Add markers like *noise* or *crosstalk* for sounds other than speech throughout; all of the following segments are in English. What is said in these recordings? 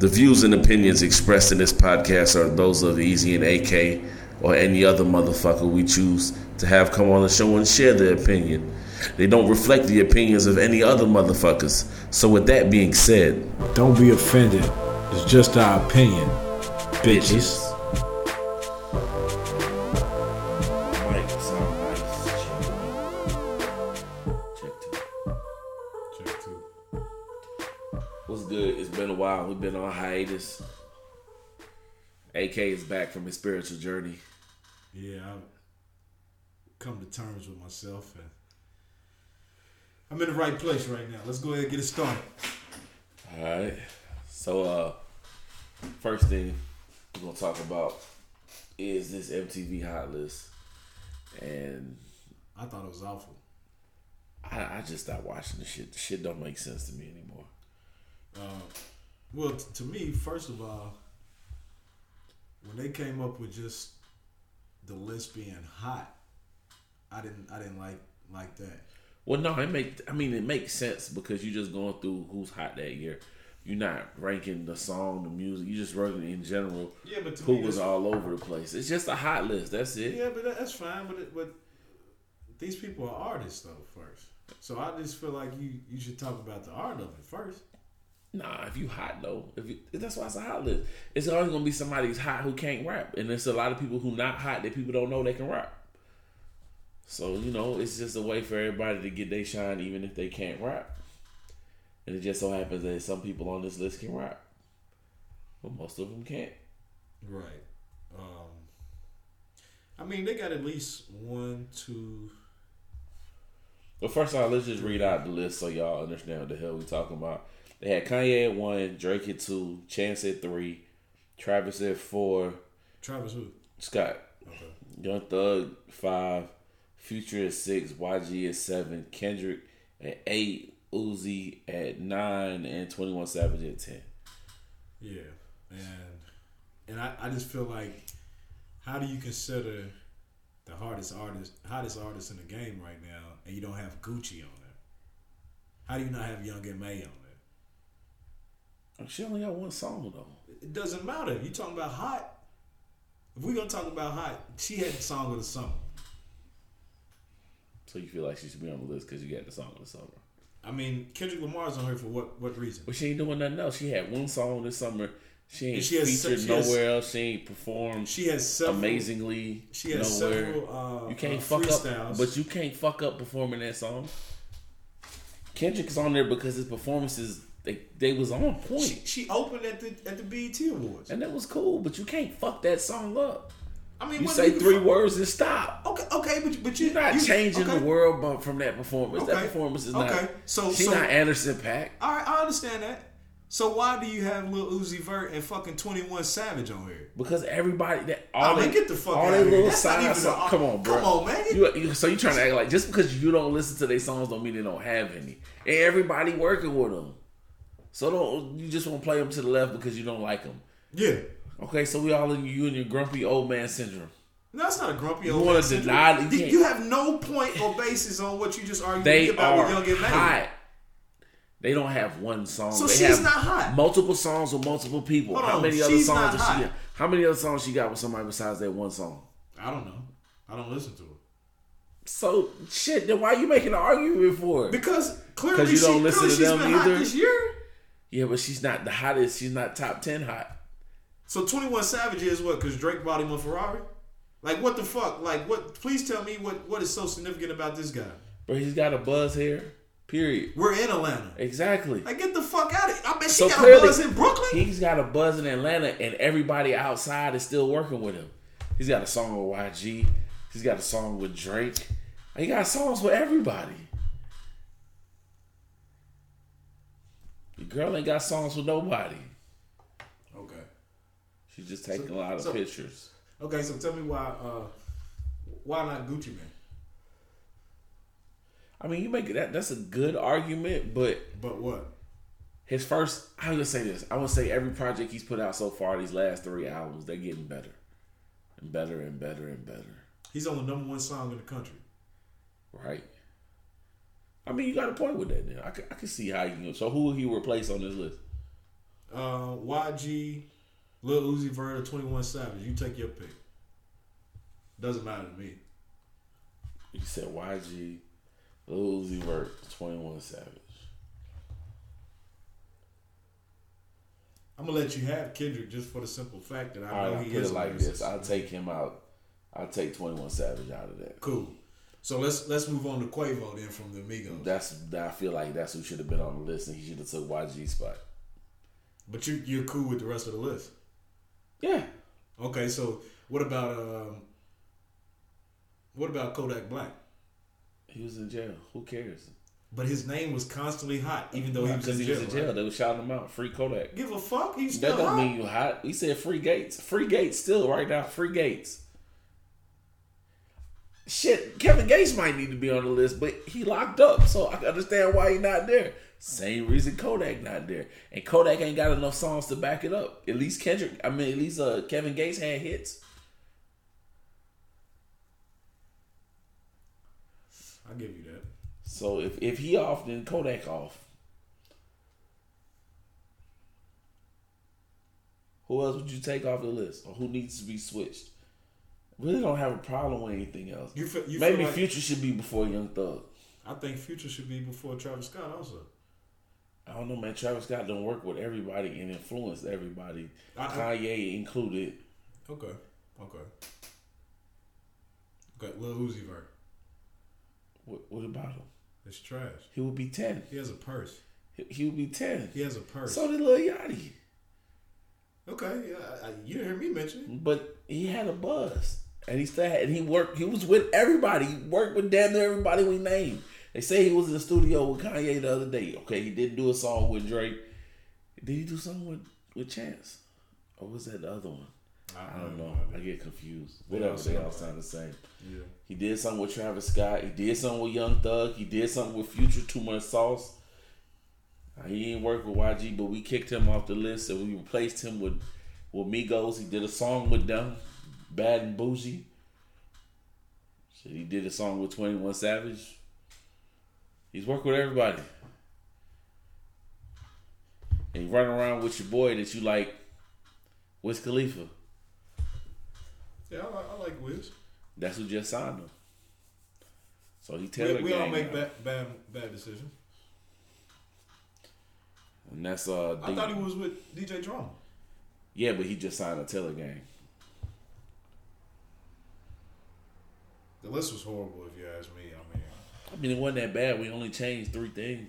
The views and opinions expressed in this podcast are those of Easy and AK or any other motherfucker we choose to have come on the show and share their opinion. They don't reflect the opinions of any other motherfuckers. So, with that being said, Don't be offended. It's just our opinion, bitches. Mike, hiatus. AK is back from his spiritual journey. Yeah, I've come to terms with myself and I'm in the right place right now. Let's go ahead and get it started. All right. So, uh, first thing we're gonna talk about is this MTV Hot List, and I thought it was awful. I, I just stopped watching the shit. The shit don't make sense to me anymore. Uh, well, t- to me, first of all, when they came up with just the list being hot, I didn't, I didn't like like that. Well, no, it make. I mean, it makes sense because you're just going through who's hot that year. You're not ranking the song, the music. You're just ranking in general. Yeah, but to Who was all over the place? It's just a hot list. That's it. Yeah, but that's fine. But it, but these people are artists though first. So I just feel like you you should talk about the art of it first. Nah, if you hot though, if you, that's why it's a hot list. It's always gonna be somebody who's hot who can't rap, and there's a lot of people who not hot that people don't know they can rap. So you know, it's just a way for everybody to get their shine, even if they can't rap. And it just so happens that some people on this list can rap, but most of them can't. Right. Um, I mean, they got at least one, two. But first of all, let's just read out the list so y'all understand what the hell we talking about. They had Kanye at one, Drake at two, Chance at three, Travis at four, Travis who? Scott Okay. Young Thug five, Future at six, YG at seven, Kendrick at eight, Uzi at nine, and Twenty One Savage at ten. Yeah, and and I, I just feel like, how do you consider the hardest artist, hottest artist in the game right now, and you don't have Gucci on there? How do you not have Young M.A on there? She only got one song though. It doesn't matter. You talking about hot? If we're gonna talk about hot, she had the song of the summer. So you feel like she should be on the list because you got the song of the summer. I mean, Kendrick Lamar's on her for what what reason? But she ain't doing nothing else. She had one song this summer. She ain't she has- featured she has- nowhere else. She ain't performed She has several. amazingly She has nowhere. several. Uh, You can't uh, fuck freestyles. up, but you can't fuck up performing that song. Kendrick is on there because his performances they they was on point, she, she opened at the at the BET Awards. and that was cool. But you can't fuck that song up. I mean, You say three fuck- words and stop. Okay, okay, but but you, You're not you- changing okay. the world from that performance. That performance is Okay. not. So- she's so- not Anderson .Paak. All right, I understand that. So why do you have Lil Uzi Vert and fucking Twenty One Savage on here? Because everybody that all ah, mean, they get the fuck all outta they here. little That's not even songs. a- Come on, bro. come on, man. You, you, so you trying to act like just because you don't listen to their songs don't mean they don't have any. And everybody working with them. So don't you just want to play them to the left because you don't like them. Yeah, Okay, so we all in you and your grumpy old man syndrome. no, that's not a grumpy You old wanna man syndrome. deny you You, have no point or basis on what you just argued They about are with Young M.A. hot. They don't have one song. So they she's have not hot. Multiple songs with multiple people. Hold how on, many other songs does she got? How many other songs she got with somebody besides that one song? I don't know. I don't listen to her So shit. Then why are you making an argument for it? because clearly you she, don't listen clearly to she's them been hot either? this year. Yeah, but she's not the hottest. She's not top ten hot. So Twenty One Savage is what? Because Drake bought him a Ferrari. Like what the fuck? Like what? Please tell me what what is so significant about this guy? But he's got a buzz here. Period. We're in Atlanta. Exactly. Like get the fuck out of here. I bet she So got clearly, a buzz in Brooklyn. He's got a buzz in Atlanta, and everybody outside is still working with him. He's got a song with YG. He's got a song with Drake. He got songs with everybody. Girl ain't got songs with nobody. okay. She's just taking So- a lot of so- pictures. Okay. So tell me why? uh Why not Gucci Mane? I mean, you make that. That's a good argument, but But what? his first. I'm gonna say this. I would say every project he's put out so far, these last three albums, they're getting better, and better and better and better. He's on the number one song in the country. Right. I mean, you got a point with that. Now I can, I can see how you can. So who will he replace on this list? Uh, YG, Lil Uzi Vert, or Twenty One Savage. You take your pick. Doesn't matter to me. You said YG, Lil Uzi Vert, Twenty One Savage. I'm gonna let you have Kendrick just for the simple fact that I All know right, he put is it like this. I'll take him out. I'll take Twenty One Savage out of that. Cool. So let's let's move on to Quavo then from the Migos. That's I feel like that's who should have been on the list, and he should have took YG spot. But you you're cool with the rest of the list. Yeah, Okay, so what about um what about Kodak Black? he was in jail. Who cares? But his name was constantly hot, even though he was in jail. he was in jail. right? They were shouting him out. Free Kodak. Give a fuck. He's That still doesn't hot. mean you hot. He said free gates. Free gates still right now. Free gates. Shit, Kevin Gates might need to be on the list, but he locked up, so I can understand why he not there. Same reason Kodak not there, and Kodak ain't got enough songs to back it up. At least Kendrick, I mean, at least uh, Kevin Gates had hits. I'll give you that. So if if he off, then Kodak off. Who else would you take off the list, or who needs to be switched? Really don't have a problem with anything else. You feel, you Maybe feel like, Future should be before Young Thug. I think Future should be before Travis Scott also. I don't know, man. Travis Scott don't work with everybody and influence everybody, I- I- Kanye included. Okay. Okay. Okay, Lil Uzi Vert. What, what about him? It's trash. He would be ten. He has a purse. He, he would be ten. He has a purse. So did Lil Yachty, okay, yeah, I, I, you didn't hear me mention it. but he had a buzz, and he still had. And he worked. He was with everybody. He worked with damn near everybody we named. They say he was in the studio with Kanye the other day. Okay, he did do a song with Drake. Did he do something with with Chance, or was that the other one? I don't know. I get confused. Whatever, all they all sound the same. Yeah. He did something with Travis Scott. He did something with Young Thug. He did something with Future. Too much sauce. He ain't work with YG, but we kicked him off the list and we replaced him with with Migos. He did a song with them, Bad and Boujee. Shit, he did a song with Twenty One Savage. He's worked with everybody. And you run around with your boy that you like, Wiz Khalifa. Yeah, I like, I like Wiz. That's who just signed him. So he We, Taylor we all make bad, bad bad decisions. And that's uh I D- thought he was with DJ Drama. Yeah, but he just signed a Taylor gang. The list was horrible, if you ask me. I mean, I mean, it wasn't that bad. We only changed three things.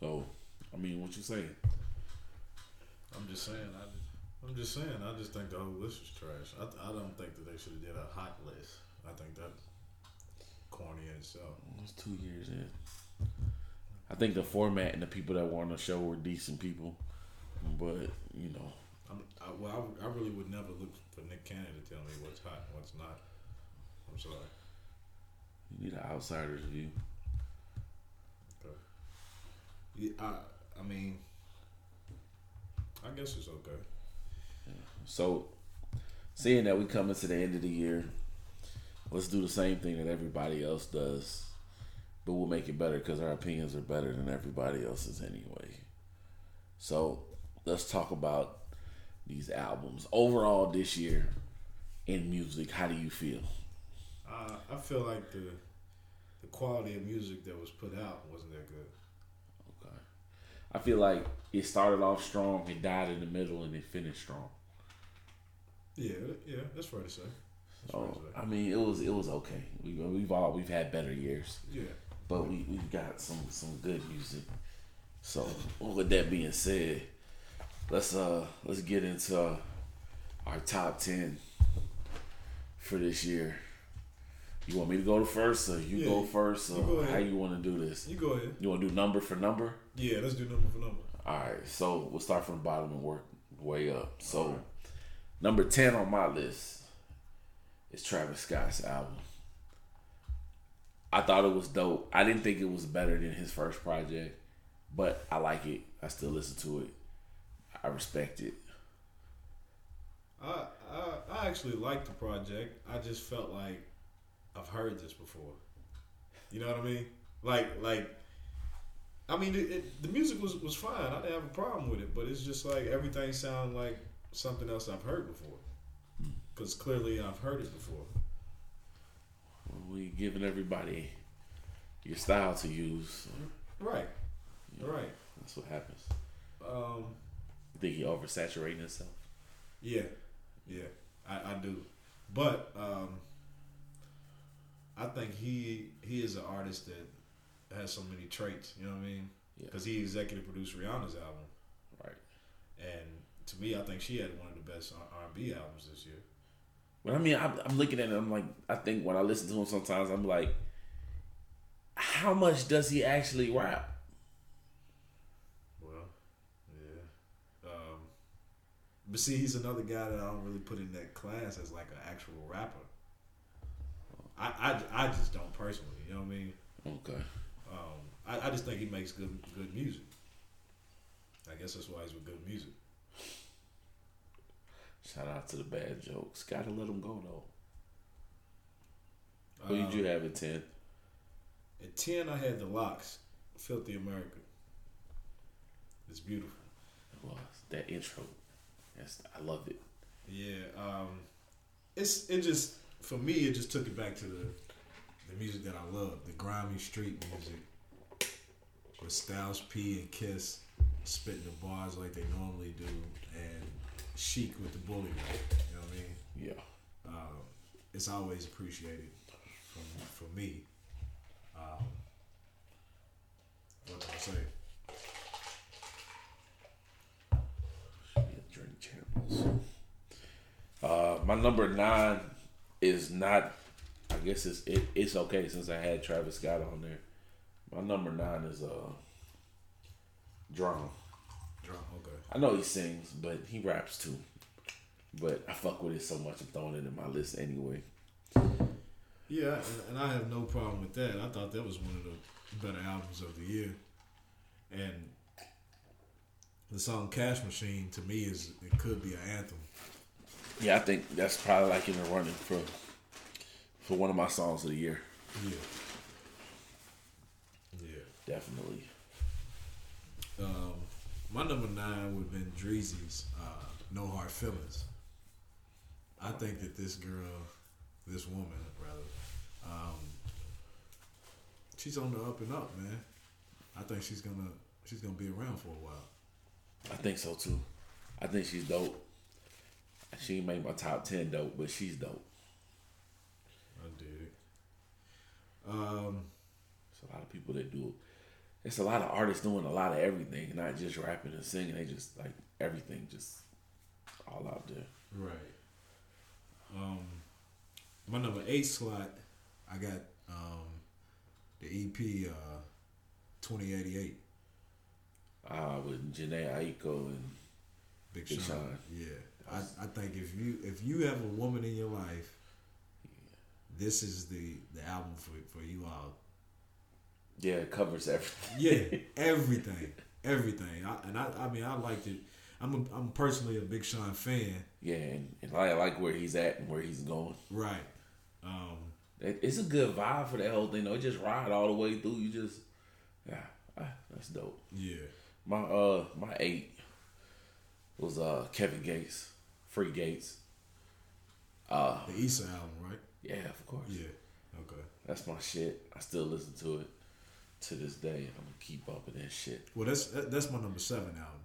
So, I mean, what you saying? I'm just saying. I just, I'm just saying. I just think the whole list was trash. I, I don't think that they should have did a hot list. I think that's corny in itself. It's two years in. I think the format and the people that were on the show were decent people, but you know, I, well, I, I really would never look for Nick Cannon to tell me what's hot and what's not. I'm sorry. you need an outsider's view. Yeah, I, I mean, I guess it's okay. So, seeing that we coming to the end of the year, let's do the same thing that everybody else does, but we'll make it better because our opinions are better than everybody else's anyway. So, let's talk about these albums overall this year in music. How do you feel? Uh, I feel like the the quality of music that was put out wasn't that good. Okay, I feel like it started off strong, it died in the middle, and it finished strong. Yeah, yeah, that's fair to say. That's So, to say. I mean, it was it was okay. We, we've all we've had better years. Yeah, but we we got some some good music. So with that being said, let's uh let's get into uh, our top ten for this year. You want me to go to first, or you Yeah, go first, you or go ahead. how you want to do this? you go ahead. You want to do number for number? Yeah, let's do number for number. All right, so we'll start from the bottom and work way up. So, Alright. number ten on my list is Travis Scott's album. I thought it was dope. I didn't think it was better than his first project, but I like it. I still listen to it. I respect it. I, I I actually liked the project. I just felt like I've heard this before. You know what I mean? Like like I mean, it, it, the music was, was fine. I didn't have a problem with it, but it's just like everything sounded like something else I've heard before. Because clearly I've heard it before. We giving everybody your style to use. Right. Yeah. Right. That's what happens. Um, You think he oversaturating himself? yeah. Yeah. I, I do. But um, I think he he is an artist that has so many traits. You know what I mean? Yeah. Because he executive produced Rihanna's album, Right. and to me, I think she had one of the best R and B albums this year. But I mean, I'm, I'm looking at it. I'm like, I think when I listen to him, sometimes I'm like, how much does he actually rap? Well, yeah. Um, but see, he's another guy that I don't really put in that class as like an actual rapper. I, I, I just don't personally. You know what I mean? Okay. Um, I, I just think he makes good good music. I guess that's why he's with good music. Shout out to the bad jokes. Gotta let them go though. Who Um, did you have at ten? At ten, I had the LOX, "Filthy America." It's beautiful. It was that intro. I loved it. Yeah, um, it's it just for me it just took it back to the the music that I love, the grimy street music with Styles P and Kiss spitting the bars like they normally do, and Sheek with the bully. You know what I mean? Yeah. Um, it's always appreciated from for me. Um, what can I say? Should be a Uh, my number nine is not. I guess it's it, it's okay since I had Travis Scott on there. My number nine is uh, Drum. D.R.A.M., okay. I know he sings, but he raps too. But I fuck with it so much, I'm throwing it in my list anyway. Yeah, and I have no problem with that. I thought that was one of the better albums of the year. And the song Cash Machine to me is it could be an anthem. Yeah, I think that's probably like in the running for for one of my songs of the year. Yeah. Yeah. Definitely. Um, my number nine would have been Dreezy's uh, No Hard Feelings. I think that this girl, this woman, rather, um, she's on the up and up, man. I think she's gonna she's gonna be around for a while. I think so too. I think she's dope. She ain't made my top ten dope, but she's dope. I did it. Um, There's a lot of people that do. It's a lot of artists doing a lot of everything, not just rapping and singing. They just like everything, just all out there. right. Um, my number eight slot, I got um, the EP uh, twenty eighty eight. Uh, with Jhené Aiko and Big Big Sean. Sean. Yeah, I, I think if you if you have a woman in your life, this is the the album for for you all. yeah, it covers everything. Yeah, *laughs* everything, everything. I, and I I mean I liked it. I'm a, I'm personally a Big Sean fan. Yeah, and, and I like where he's at and where he's going. Right. Um. It- It's a good vibe for that whole thing. though. It just ride all the way through. You just, yeah, ah, that's dope. Yeah. My uh, my eight was uh Kevin Gates, Free Gates. Uh, The Islah album, right? yeah, of course. Yeah. Okay. That's my shit. I still listen to it to this day. I'm gonna keep up with that shit. Well, that's that, that's my number seven album,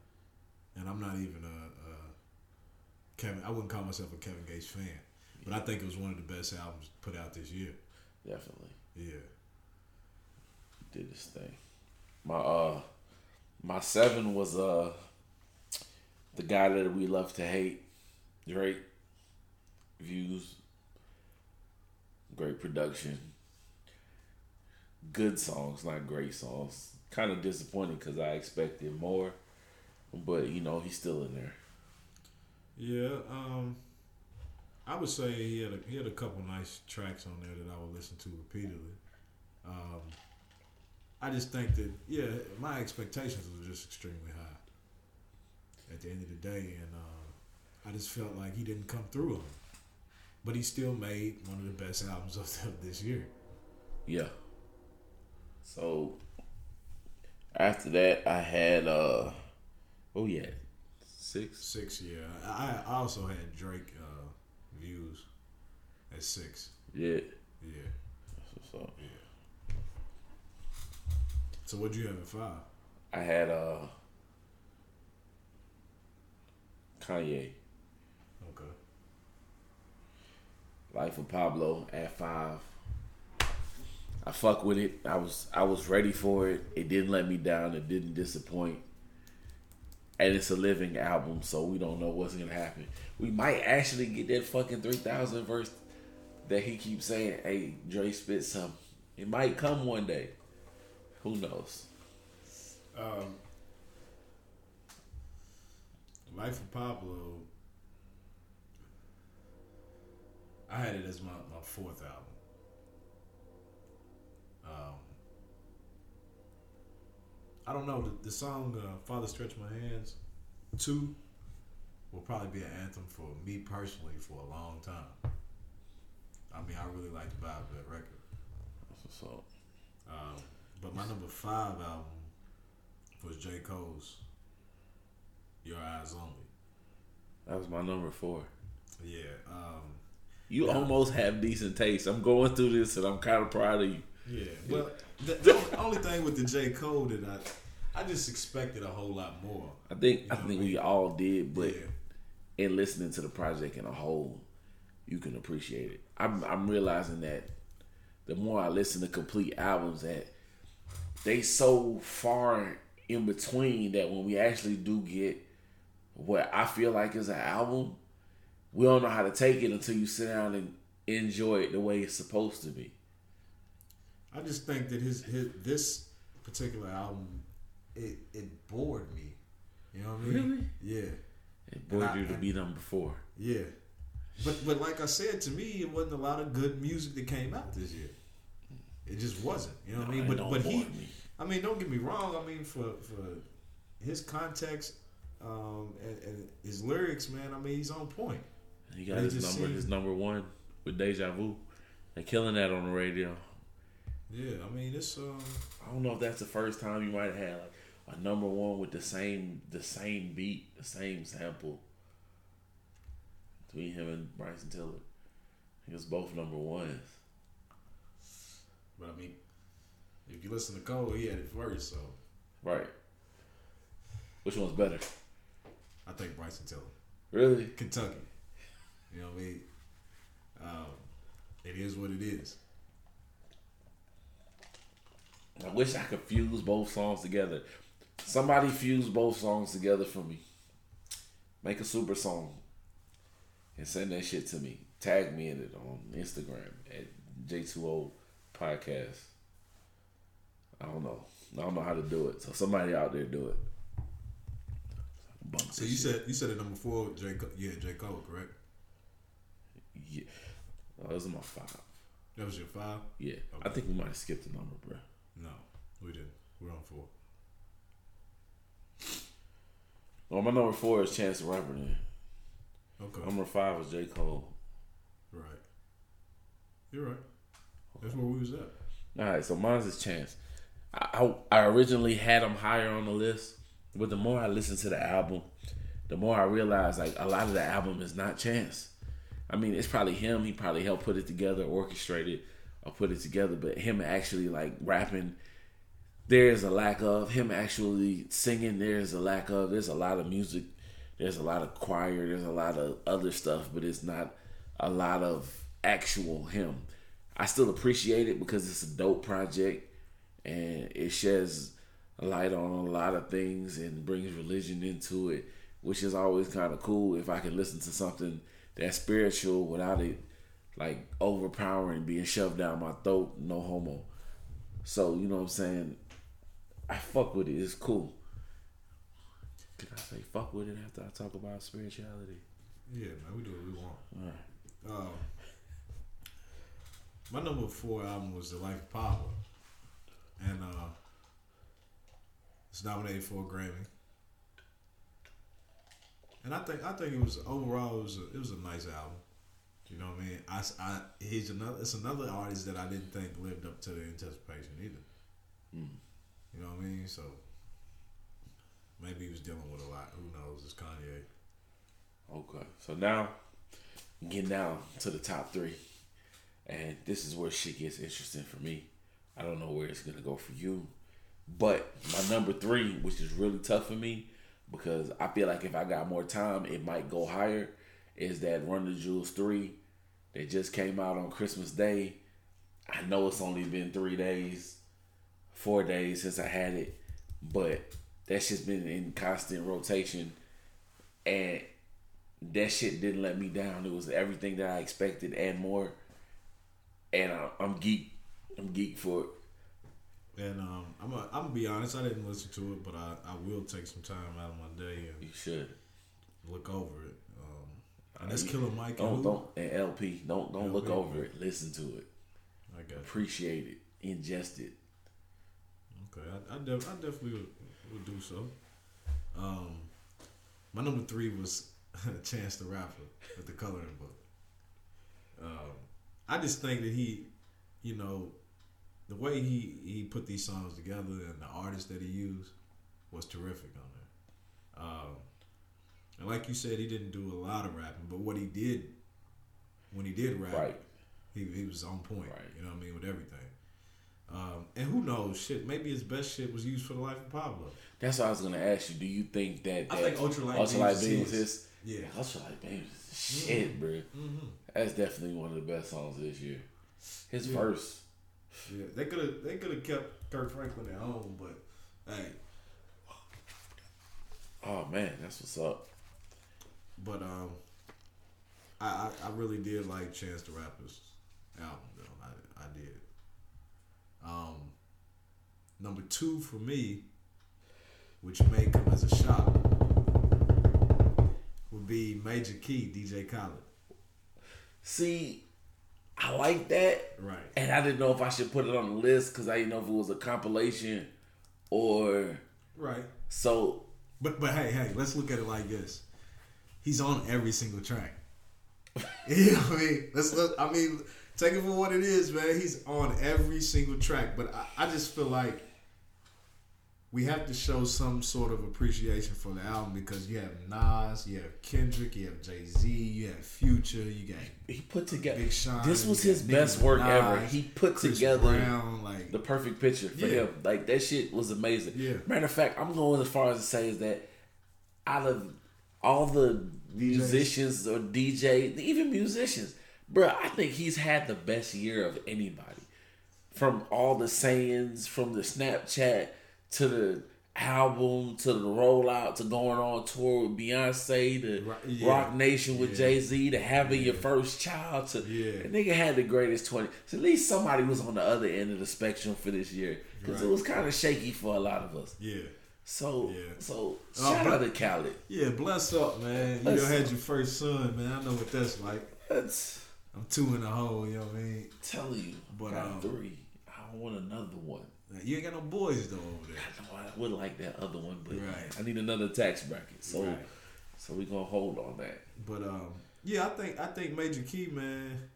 and I'm not even a, a Kevin. I wouldn't call myself a Kevin Gates fan, but I think it was one of the best albums put out this year. Definitely Yeah. did this thing. My uh, my seven was uh, the guy that we love to hate, Drake. Views, great production, good songs, not great songs. Kind of disappointed because I expected more, but you know he's still in there. Yeah, um, I would say he had a, he had a couple nice tracks on there that I would listen to repeatedly. Um, I just think that yeah, my expectations were just extremely high at the end of the day, and uh, I just felt like he didn't come through on. But he still made one of the best albums *laughs* of, this year. Yeah. So After that, I had uh, oh yeah, six. Six, yeah. I, I also had Drake uh, views at six. Yeah. Yeah. That's what's so So what'd you have at five? I had uh, Kanye, Okay. Life of Pablo at five. I fuck with it. I was I was ready for it. It didn't let me down. It didn't disappoint. And it's a living album, so we don't know what's gonna happen. We might actually get that fucking three thousand verse that he keeps saying. Hey, Dre spit something. It might come one day. Who knows? Um, Life of Pablo. I had it as my, my fourth album. Um, I don't know the, the song uh, "Father Stretch My Hands" two will probably be an anthem for me personally for a long time. I mean, I really like the vibe of that record. So Um, but my number five album was J. Cole's Your Eyes Only. that was my number four. Yeah. Um, You Yeah. almost have decent taste. I'm going through this, and I'm kind of proud of you. yeah. Well, the, the only- thing with the J. Cole that I, I just expected a whole lot more. I think You I think I we all did, but yeah. in listening to the project in a whole, you can appreciate it. I'm I'm realizing that the more I listen to complete albums, that they so far in between that when we actually do get what I feel like is an album, we don't know how to take it until you sit down and enjoy it the way it's supposed to be. I just think that his, his this particular album, it it bored me. You know what I mean? Really? Yeah. It bored And I- you to be number four. Yeah. But but like I said, to me, it wasn't a lot of good music that came out this year. It just wasn't. You know what I mean? But but he, me. I mean, don't get me wrong. I mean, for for his context um, and, and his lyrics, man. I mean, he's on point. He got his number, seem- his number one with Deja Vu. They're killing that on the radio. Yeah, I mean, it's um, I don't know if that's the first time you might have had like a number one with the same the same beat, the same sample between him and Bryson Tiller. He was both number ones. But I mean, if you listen to Cole, he had it first, so Right. Which one's better? I think Bryson Tiller, Really? Kentucky. You know what I mean? Um, it is what it is. I wish I could fuse both songs together. Somebody fuse both songs together for me. Make a super song and send that shit to me. Tag me in it on Instagram at J2O Podcast. I don't know. I don't know how to do it. So somebody out there do it. Bump So you shit. said you said at number four, J. Yeah, J. Cole, correct? yeah. Oh, those are my five. That was your five. Yeah. I think we might have skipped a number, bro. No, we didn't. We're on four. Well, my number four is Chance the Rapper. Then Okay, number five is J Cole. right. You're right. That's where we was at. All right, so mine's is Chance. I, I I originally had him higher on the list, but the more I listen to the album, the more I realize like a lot of the album is not Chance. I mean, it's probably him. He probably helped put it together, orchestrate it, or put it together. But him actually like rapping, there is a lack of him actually singing. There is a lack of. There's a lot of music. There's a lot of choir. There's a lot of other stuff, but it's not a lot of actual him. I still appreciate it because it's a dope project and it sheds light on a lot of things and brings religion into it, which is always kind of cool if I can listen to something that's spiritual without it like overpowering, being shoved down my throat, no homo. So, you know what I'm saying? I fuck with it. It's cool. Can I say fuck with it after I talk about spirituality? Yeah, man, we do what we want. All right. Um, my number four album was The Life of Pablo, and uh, it's nominated for a Grammy. And I think I think it was overall it was a, it was a nice album. You know what I mean? I, I- he's another it's another artist that I didn't think lived up to the anticipation either. Mm. You know what I mean? So maybe he was dealing with a lot. Who knows? It's Kanye. Okay, so now getting down to the top three, and this is where shit gets interesting for me. I don't know where it's gonna go for you, but my number three, which is really tough for me, because I feel like if I got more time, it might go higher. Is that Run the Jewels three that just came out on Christmas Day? I know it's only been three days, four days since I had it, but that shit's been in constant rotation, and that shit didn't let me down. It was everything that I expected and more. And I, I'm geek. I'm geek for it. And um, I'm a, I'm gonna be honest. I didn't listen to it, but I, I will take some time out of my day and You should. look over it. Um, and that's Killer Mike. Don't and don't and El-P. Don't don't look over it. Listen to it. I got you. Appreciate it. Ingest it. Okay, I, I, def- I definitely would, would do so. Um, my number three was *laughs* Chance the Rapper with the coloring book. Um, I just think that he, you know, the way he, he put these songs together and the artist that he used was terrific on there. Um, and like you said, he didn't do a lot of rapping, but what he did, when he did rap, Right. he, he was on point. Right. You know what I mean with everything. Um, and who knows? Shit, maybe his best shit was used for the life of Pablo. That's what I was gonna ask you. Do you think that, I that think Ultralight Ultralight Beams is- is Yeah. Ultralight Beams is shit, bro. Mm-hmm. That's definitely one of the best songs this year. His Yeah. verse. Yeah, they could have they could have kept Kirk Franklin at home, but hey, Oh man, that's what's up. but um, I I, I really did like Chance the Rapper's album though. I I did. Um, number two for me, which may come as a shock, would be Major Key, DJ Khaled. See, I like that. Right. And I didn't know if I should put it on the list because I didn't know if it was a compilation or Right. so. But but hey hey, let's look at it like this. He's on every single track. *laughs* you know what I mean? Let's look. I mean take it for what it is, man. He's on every single track. But I, I just feel like we have to show some sort of appreciation for the album because you have Nas, you have Kendrick, you have Jay Z, you have Future, you got He put together. Big Sean. This was his Nicki best work Minaj, ever. He put Chris together Brown, like the perfect picture for Yeah. him. Like that shit was amazing. Yeah. Matter of fact, I'm going as far as to say is that out of all the musicians or DJ, even musicians, bro, I think he's had the best year of anybody. From all the sayings, from the Snapchat to the album to the rollout to going on tour with Beyonce to Right, yeah. Roc Nation with Yeah. Jay Z to having your first child to Yeah. the nigga had the greatest twenty. So at least somebody was on the other end of the spectrum for this year because it was kind of shaky for a lot of us. yeah. So Yeah. so Oh, shout but- out to Khaled. Yeah, bless up, man. You Bless done had your first son, man. I know what that's like. That's I'm two in a hole, you know what I mean? telling you. But, um, three. I want another one. You ain't got no boys though over there. I know I would like that other one, but Right. I need another tax bracket. So Right. so we gonna hold on that. But um, yeah, I think I think Major Key, man,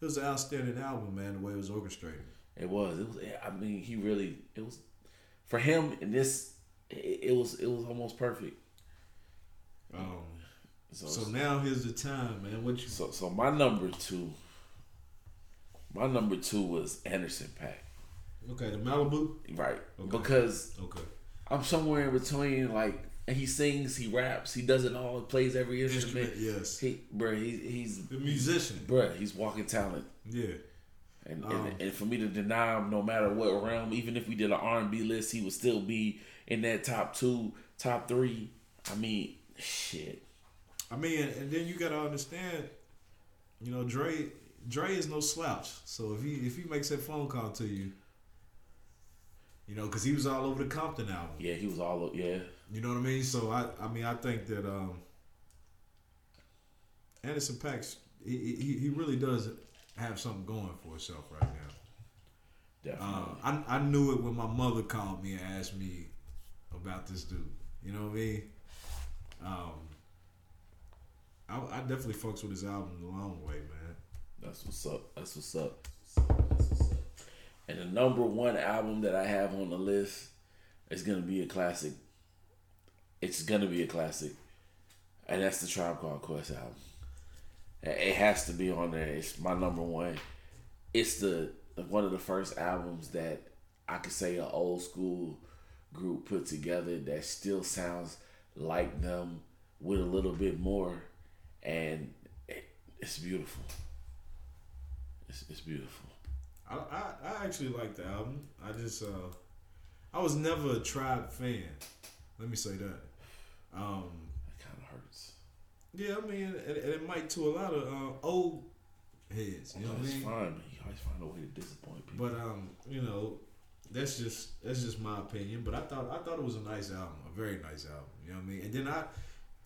it was an outstanding album, man. The way it was orchestrated. It was. It was. I mean, he really. It was for him in this. It, it was. It was almost perfect. Um, So so now here's the time, man. What you? So so my number two. My number two was Anderson .Paak, Okay, the Malibu. right? Okay. Because Okay. I'm somewhere in between. Like he sings, he raps, he does it all. He plays every instrument. Yes. He, bruh, he, he's The musician. bruh, he's walking talent. Yeah. And, Um, and and for me to deny him, no matter what realm, even if we did an R and B list, he would still be in that top two, top three. I mean, shit. I mean, and, and then you gotta understand, you know, Dre. Dre is no slouch. So if he if he makes that phone call to you, you know, because he was all over the Compton album. Yeah, he was all. over. Yeah, You know what I mean? So I, I mean, I think that um, Anderson Pax, he, he he really does have something going for himself right now. definitely. Uh, I I knew it when my mother called me and asked me about this dude. You know what I mean? Um, I, I definitely fucks with his album the long way, man. That's what's up. That's what's up. And the number one album that I have on the list is gonna be a classic. it's gonna be a classic, and that's the Tribe Called Quest album. It has to be on there. It's my number one. It's the one of the first albums that I could say an old school group put together that still sounds like them with a little bit more, and it, it's beautiful. It's, it's beautiful. I, I, I actually like the album. I just uh, I was never a Tribe fan. Let me say that. Um, It kind of hurts. yeah, I mean, and, and it might to a lot of uh, old heads. You know what I it's mean? fine, you always find a way to disappoint people. But um, you know, that's just that's just my opinion. But I thought I thought it was a nice album, a very nice album. You know what I mean? And then I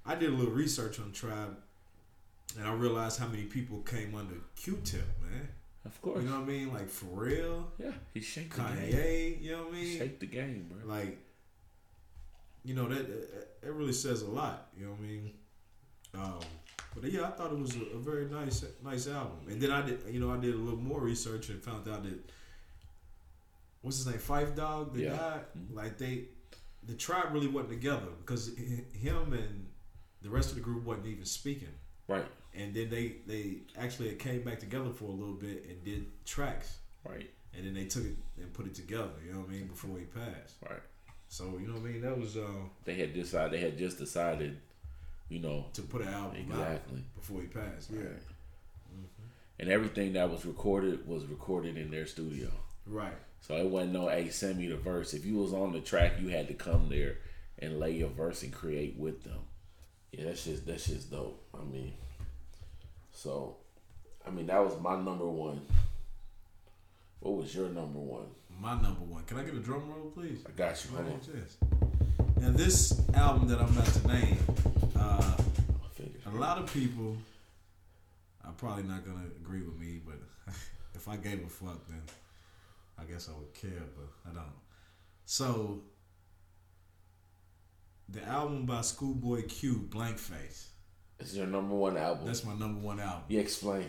I did a little research on Tribe, and I realized how many people came under Q-Tip, man. Of course, You know what I mean? Like for real. yeah, he shaped the game. Kanye. You know what I mean? shaped the game, bro. Like, you know that that really says a lot. You know what I mean? Um, but yeah, I thought it was a, a very nice nice album. And then I did, you know, I did a little more research and found out that what's his name, Phife Dawg, the Yeah. guy, Mhm. like they, the tribe really wasn't together because him and the rest of the group wasn't even speaking. Right, And then they they actually came back together for a little bit and did tracks. right, And then they took it and put it together. You know what I mean? Before he passed. right. So you know what I mean? That was uh, They had decided. They had just decided, you know, to put an album out exactly. before he passed. Yeah, Right. And everything that was recorded was recorded in their studio. right. So it wasn't no hey send me the verse. If you was on the track, you had to come there and lay your verse and create with them. Yeah, that's just that's just dope. I mean, so I mean that was my number one. What was your number one? My number one. Can I get a drum roll, please? I got you. Hold on. Yes. Now this album that I'm about to name, uh, a lot of people are probably not gonna agree with me, but *laughs* if I gave a fuck, then I guess I would care, but I don't. So the album by Schoolboy Q, Blank Face. It's your number one album. That's my number one album. you explain.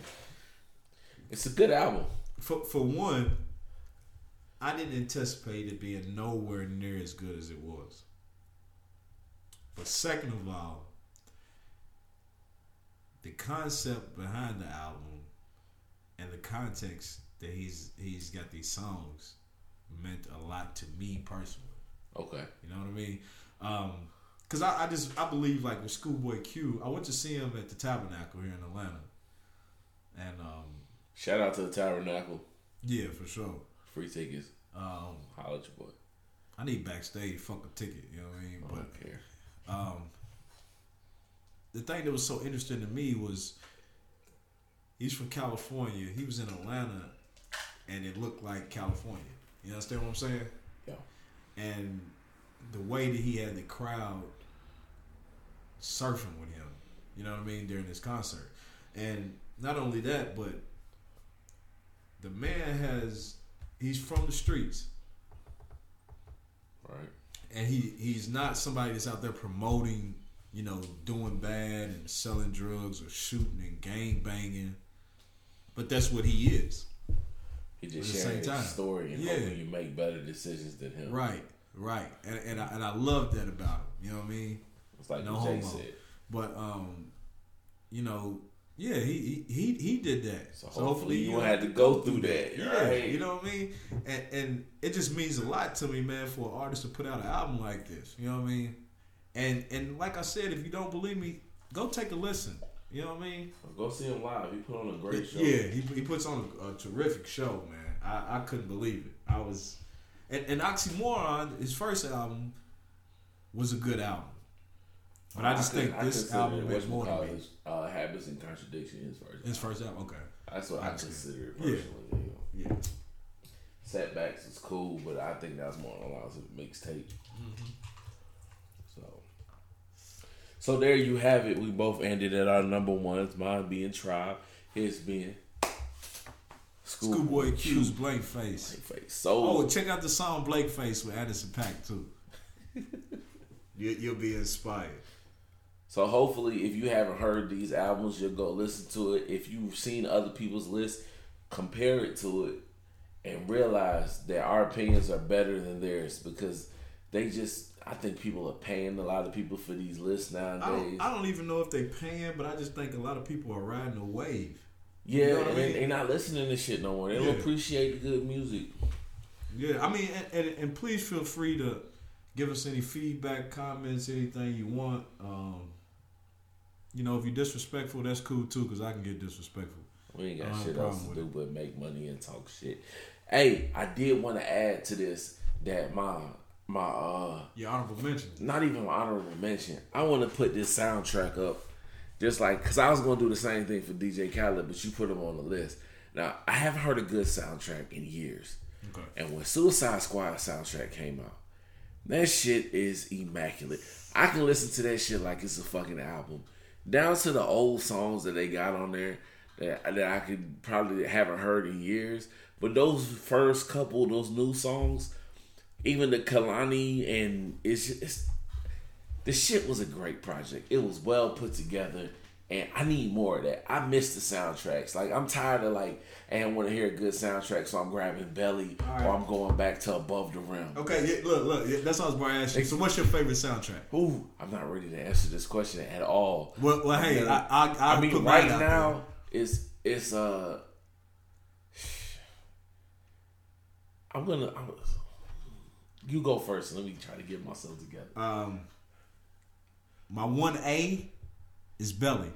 It's a good album. For for one, I didn't anticipate it being nowhere near as good as it was. But second of all, the concept behind the album and the context that he's he's got these songs meant a lot to me personally. Okay. You know what I mean? Um, Cause I, I just I believe like with Schoolboy Q, I went to see him at the Tabernacle here in Atlanta, and um, Shout out to the Tabernacle. yeah, for sure. Free tickets. Um, Holla at your boy. I need backstage fuck a ticket, you know what I mean? I But don't care. um, the thing that was so interesting to me was he's from California. He was in Atlanta, and it looked like California. You understand what I'm saying? Yeah. And the way that he had the crowd surfing with him, you know what I mean, during this concert, and not only that, but the man has he's from the streets Right. and he he's not somebody that's out there promoting, you know, doing bad and selling drugs or shooting and gang banging. But that's what he is. He just sharing same his time. story and Yeah. hoping you make better decisions than him. Right, right. And and I, and I love that about him. You know what I mean? It's like No Jay homo. said. But um, you know, yeah, he he he, he did that. So hopefully you won't have to go through that. Yeah, Right. you know what I mean? And and it just means a lot to me, man, for an artist to put out an album like this. You know what I mean? And and like I said, if you don't believe me, go take a listen. You know what I mean? Go see him live. He put on a great show. Yeah, he, he puts on a, a terrific show, man. I, I couldn't believe it. I was, and, and Oxymoron, his first album, was a good album. But I just could- think this album it meant more to me. Uh, Habits and Contradiction is first. His first album, okay, That's what I I, understand. consider it Yeah. personally. you know. yeah. Setbacks is cool, but I think that's more along as a mixtape. Mm-hmm. So, so there you have it. We both ended at our number ones. Mine being Tribe, his being Schoolboy Q's Blank Face. Face. So Oh, check out the song Blank Face with Anderson .Paak too. *laughs* you, you'll be inspired. So hopefully, if you haven't heard these albums, you'll go listen to it. If you've seen other people's lists, compare it to it, and realize that our opinions are better than theirs because they just I think people are paying a lot of people for these lists I nowadays. don't, I don't even know if they paying, but I just think a lot of people are riding a wave. yeah, know what I mean? they not listening to shit no more. They Yeah. don't appreciate the good music. Yeah, I mean, and, and, and please feel free to give us any feedback, comments, anything you want. Um, you know, if you're disrespectful, that's cool too, because I can get disrespectful. We ain't got don't shit else to do but make money and talk shit. Hey, I did want to add to this that my my uh Your honorable mention. not even my honorable mention. I want to put this soundtrack up, just like because I was gonna do the same thing for DJ Khaled, but you put him on the list. Now I haven't heard a good soundtrack in years, Okay. and when Suicide Squad soundtrack came out, that shit is immaculate. I can listen to that shit like it's a fucking album, down to the old songs that they got on there that that I could probably haven't heard in years. But those first couple, those new songs, even the Kehlani and it's, it's the shit was a great project. It was well put together, and I need more of that. I miss the soundtracks. Like I'm tired of like, and I want to hear a good soundtrack, so I'm grabbing Belly right. or I'm going back to Above the Rim. Okay, yeah, look, look, yeah, that's what I was about to ask you. So, what's your favorite soundtrack? Ooh, I'm not ready to answer this question at all. Well, well hey, mean, I, I, I, I mean, right now it's it's uh. I'm gonna. I'm, you go first. Let me try to get myself together. Um, my one A is Belly.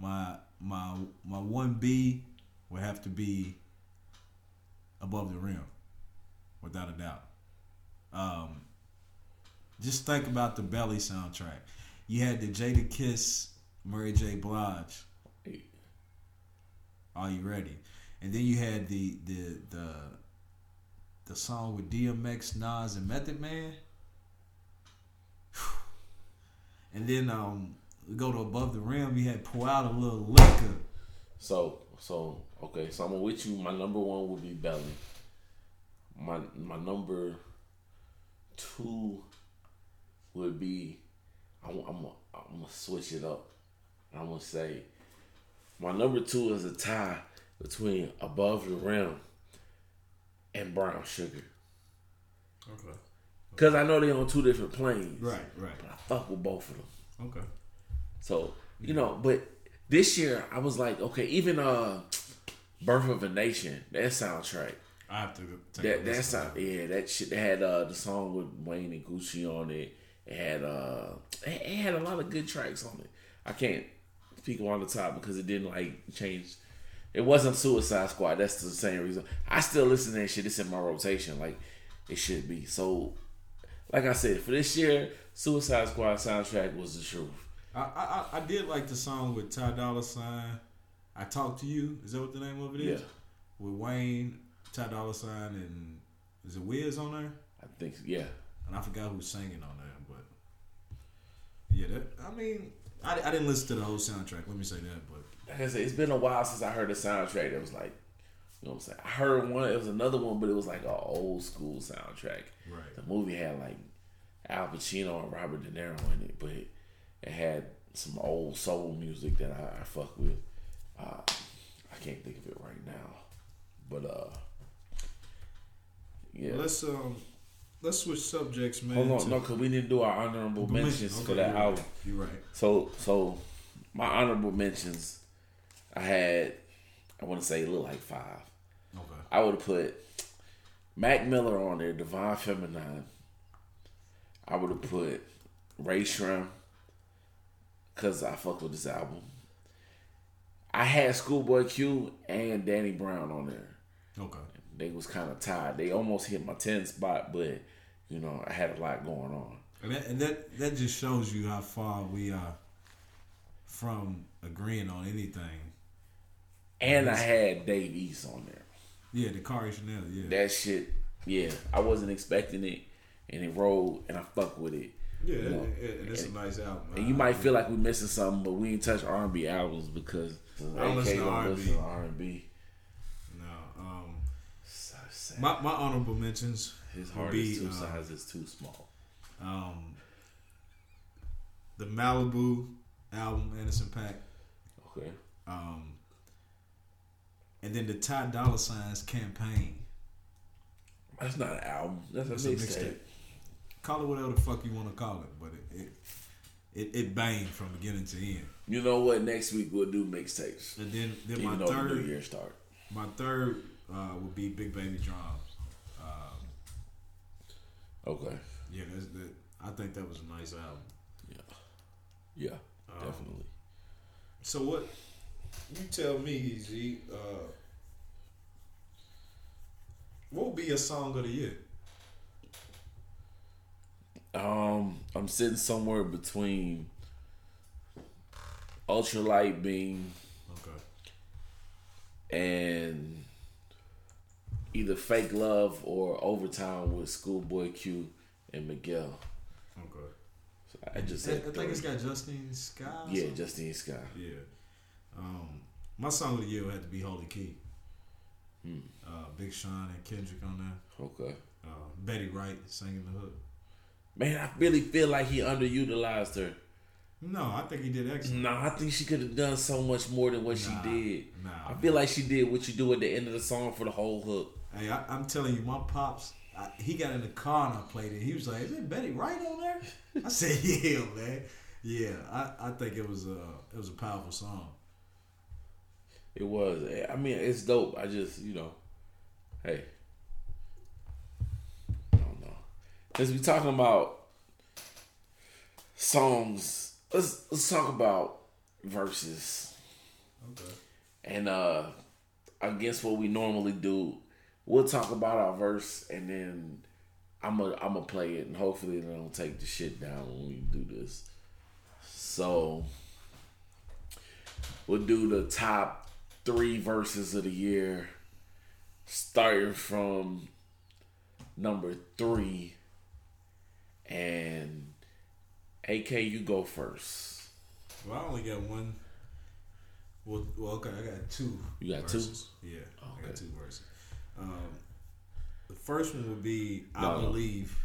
My my my one B would have to be above the rim, without a doubt. Um, just think about the Belly soundtrack. You had the Jadakiss, Mary J. Blige. Are you ready? And then you had the the the the song with DMX, Nas, and Method Man. And then um we go to above the rim. You had pour out a little liquor. So so okay. So I'm with you. My number one would be Belly. My my number two would be. I'm I'm gonna- I'm gonna switch it up. I'm gonna say my number two is a tie between Above the Rim and Brown Sugar. Okay. Cause I know they're on two different planes. Right, right. But I fuck with both of them. Okay. So you know, but this year I was like, okay, even uh, Birth of a Nation, that soundtrack, I have to take that that sound, yeah, that shit. They had uh the song with Wayne and Gucci on it. It had uh, it, it had a lot of good tracks on it. I can't speak on the top because it didn't like change. It wasn't Suicide Squad. That's the same reason. I still listen to that shit. It's in my rotation, like it should be. So, like I said, for this year, Suicide Squad soundtrack was the truth. I, I I- did like the song with Ty Dolla Sign. I talked to you. Is that what the name of it is? Yeah. With Wayne, Ty Dolla Sign, and is it Wiz on there? I think, so, yeah. And I forgot who's singing on there, but yeah, that I mean, I, I didn't listen to the whole soundtrack. Let me say that, but like I said, it's been a while since I heard a soundtrack that was like, you know what I'm saying? I heard one, it was another one, but it was like an old school soundtrack. right. The movie had like Al Pacino and Robert De Niro in it, but it, had some old soul music that I, I fuck with. Uh, I can't think of it right now, but uh, yeah. Let's um, let's switch subjects, man. Hold on, no, because we didn't do our honorable Mention- mentions for that you're right. album. You're right. So, so my honorable mentions, I had, I want to say a little like five. I would have put Mac Miller on there, Divine Feminine. I would have put Ray Shrim, cause I fuck with this album. I had Schoolboy Q and Danny Brown on there. Okay. They was kind of tied. They almost hit my 10 spot, but you know I had a lot going on. And that, and that that just shows you how far we are from agreeing on anything. And I had Dave East on there. Yeah, the Kairi Chanel. Yeah. That shit, yeah, I wasn't expecting it, and it rolled, and I fuck with it. yeah, you know, and, and it's a nice album. And you might feel like we're missing something, but we ain't touch R and B albums because I don't listen to don't R&B. listen to R and B. no. Um, So sad. my my honorable mentions His heart be is two uh, sizes too small. um, the Malibu album, Anderson .Paak, Okay, um, and then the Ty Dolla Sign's campaign. that's not an album. That's a mixtape. call it whatever the fuck you want to call it, but it it, it, it banged from beginning to end. You know what? Next week we'll do mixtapes. And then then Even my the new third year start. my third uh, would be Big Baby Drums. Um, Okay. yeah, that's that. I think that was a nice album. Yeah. Um, Definitely. So what? You tell me, Z. Uh, what would be your song of the year? Um, I'm sitting somewhere between Ultralight Beam Okay. and either Fake Love or Overtime with Schoolboy Q and Miguel. Okay. So I just I, I said think three. it's got Justine Scott. yeah, something? Justine Scott. Yeah. Um, my song of the year have to be Holy Key. Hmm. Uh, Big Sean and Kendrick on there. Okay. Uh, Betty Wright singing the hook. Man, I really feel like he underutilized her. No, I think he did excellent. No, I think she could have done so much more than what Nah, she did. Nah, I feel like she did what you do at the end of the song for the whole hook. Hey, I, I'm telling you, my pops, I, he got in the car and I played it. He was like, "Is it Betty Wright on there?" I said, *laughs* "Yeah, man. Yeah." I, I think it was a it was a powerful song. It was. I mean, it's dope. I just, you know, hey, I don't know. Since we talking about songs, let's let's talk about verses. Okay. And uh against what we normally do, we'll talk about our verse and then I'm gonna I'm gonna play it and hopefully they don't take the shit down when we do this. So we'll do the top three verses of the year, starting from number three. And AK, you go first. Well, I only got one. Well, well, okay, I got two. You got two? verses. Yeah, I got two verses. Um, the first one would be "I No, no. Believe."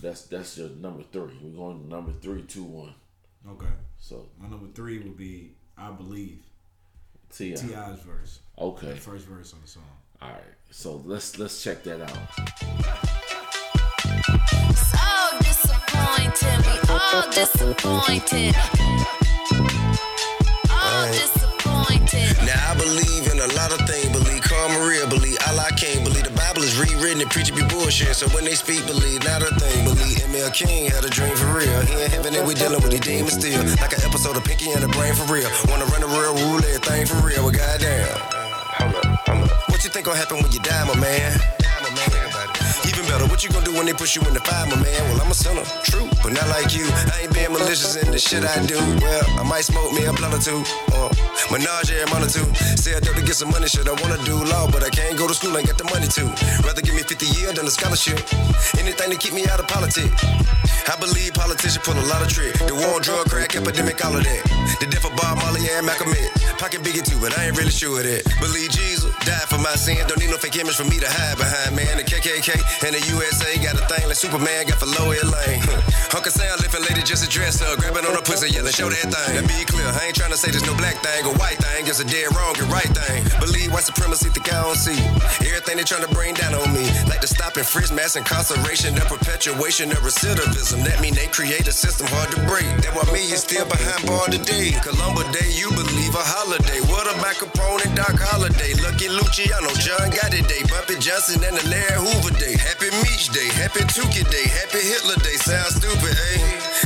That's that's your number three. We're going to number three, two, one. Okay, So my number three would be "I Believe." Ti. T.I.'s verse, Okay. the first verse on the song. All right. So let's let's check that out. So disappointed, we all disappointed. All disappointed. Now I believe in a lot of things. The Bible is rewritten and preachers be bullshit. So when they speak, believe not a thing. Believe ML King had a dream for real. He in heaven and we dealing with the demons still. Like an episode of Pinky and the Brain for real. Wanna run the real rule, everything for real. Well, goddamn. Hold up, hold up. What you think gonna happen when you die, my man? Die, my man. Better, what you gonna do when they push you in the fire, my man? Well, I'm a sinner, true, but not like you. I ain't being malicious in the shit I do. Well, I might smoke me a blunt or two, or menage a month or two. Say I to get some money, shit. I wanna do law, but I can't go to school and get the money too. Rather give me 50 years than a scholarship. Anything to keep me out of politics. I believe politicians pull a lot of trick. The war on drug, crack, epidemic, all of that. The death of Bob Marley and Malcolm X. Pocket biggie too, but I ain't really sure of that. Believe Jesus died for my sins. Don't need no fake image for me to hide behind, man. The KKK and the USA got a thing like Superman got for Lois Lane. *laughs* Uncle Sam lifting lady just a dress up, grabbing on her pussy, yelling, show that thing. Now be clear, I ain't trying to say there's no black thing or white thing. It's a dead wrong and right thing. Believe white supremacy, think I don't see. Everything they trying to bring down on me. Like the stop and freeze mass incarceration, the perpetuation of recidivism. That mean they create a system hard to break. That why me is still behind bar today. Columbus Day, you believe a holiday. What about Capone and Doc Holliday? Lucky Luciano, John got Gotti Day, Johnson and the Larry Hoover Day. Happy Meech Day, Happy Tookie Day, Happy Hitler Day. Sounds stupid, eh?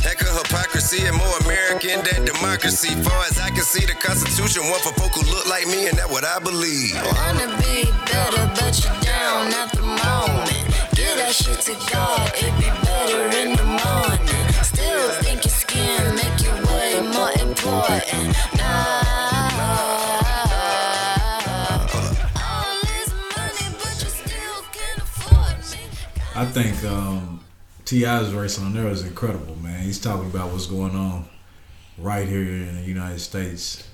Heck of hypocrisy and more American than democracy. Far as I can see, the Constitution one for folk who look like me, and that's what I believe. Wanna be better, but you're down at the moment. Give that shit to God, it be better in the morning. Still think your skin make you way more important. Nah. I think um, T.I.'s verse on there is incredible, man. He's talking about what's going on right here in the United States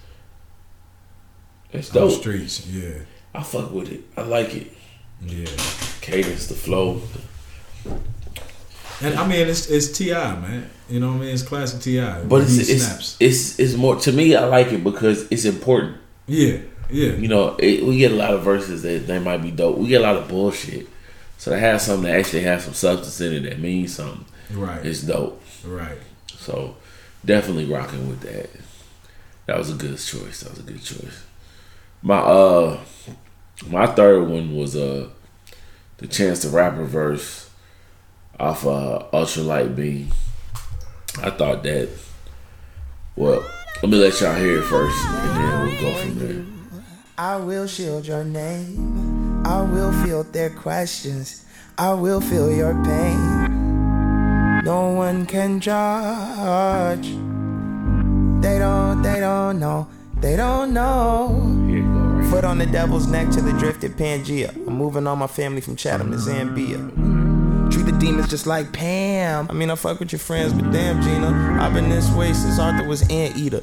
It's on the dope. streets. Yeah, I fuck with it. I like it. yeah. Cadence, the flow. And I mean, it's it's T.I., man. You know what I mean? It's classic Ti. But it's, it's it's it's more to me. I like it because it's important. Yeah, yeah, You know, it, we get a lot of verses that they might be dope. We get a lot of bullshit, So to have something that actually has some substance in it that means something Right. It's dope. right. So definitely rocking with that. That was a good choice. That was a good choice. My uh my third one was uh the Chance the Rapper verse off uh Ultralight Beam. I thought that well, let me let y'all hear it first and then we'll go from there. I will shield your name. I will field their questions. I will feel your pain. No one can judge. They don't, they don't know. They don't know. Here it go right Foot on the devil's neck to the drifted Pangea. I'm moving all my family from Chatham to Zambia. Mm-hmm. Treat the demons just like Pam. I mean, I fuck with your friends, but damn, Gina. I've been this way since Arthur was Anteater.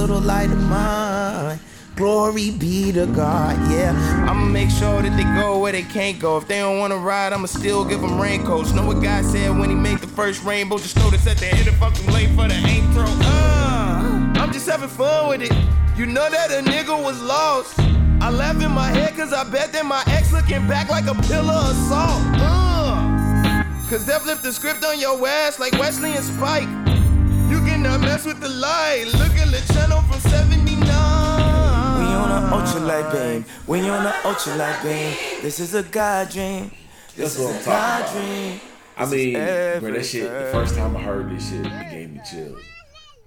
little light of mine. Glory be to God, yeah. I'ma make sure that they go where they can't go. If they don't wanna ride, I'ma still give them raincoats. Know what God said when he made the first rainbow? Just notice at the end of fucking late for the aim throw. Uh, I'm just having fun with it. You know that a nigga was lost. I laugh in my head cause I bet that my ex looking back like a pillar of salt. Uh, cause they flipped the script on your ass like Wesley and Spike. You cannot mess with the light. Look at the channel from 79. We on a ultralight beam. We on a ultralight beam. This is a God dream. This That's what is I'm a God about. dream. I mean, bro, that shit. The first time I heard this shit, it gave me chills.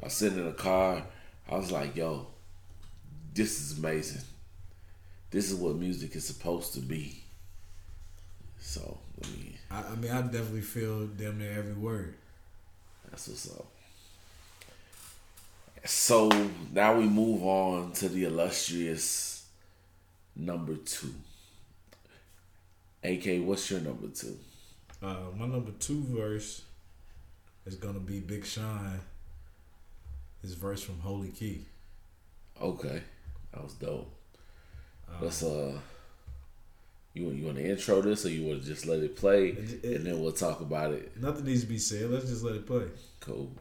I was sitting in the car. I was like, "Yo, this is amazing. This is what music is supposed to be." So, I mean, I, I mean, I definitely feel damn near every word. that's what's up. So now we move on to the illustrious number two. AK, what's your number two? Uh, my number two verse is gonna be Big Sean. His verse from Holy Key. Okay, that was dope. Let's uh, you want you want to intro this or you want to just let it play It- it- and then we'll talk about it. Nothing needs to be said. Let's just let it play. Cool.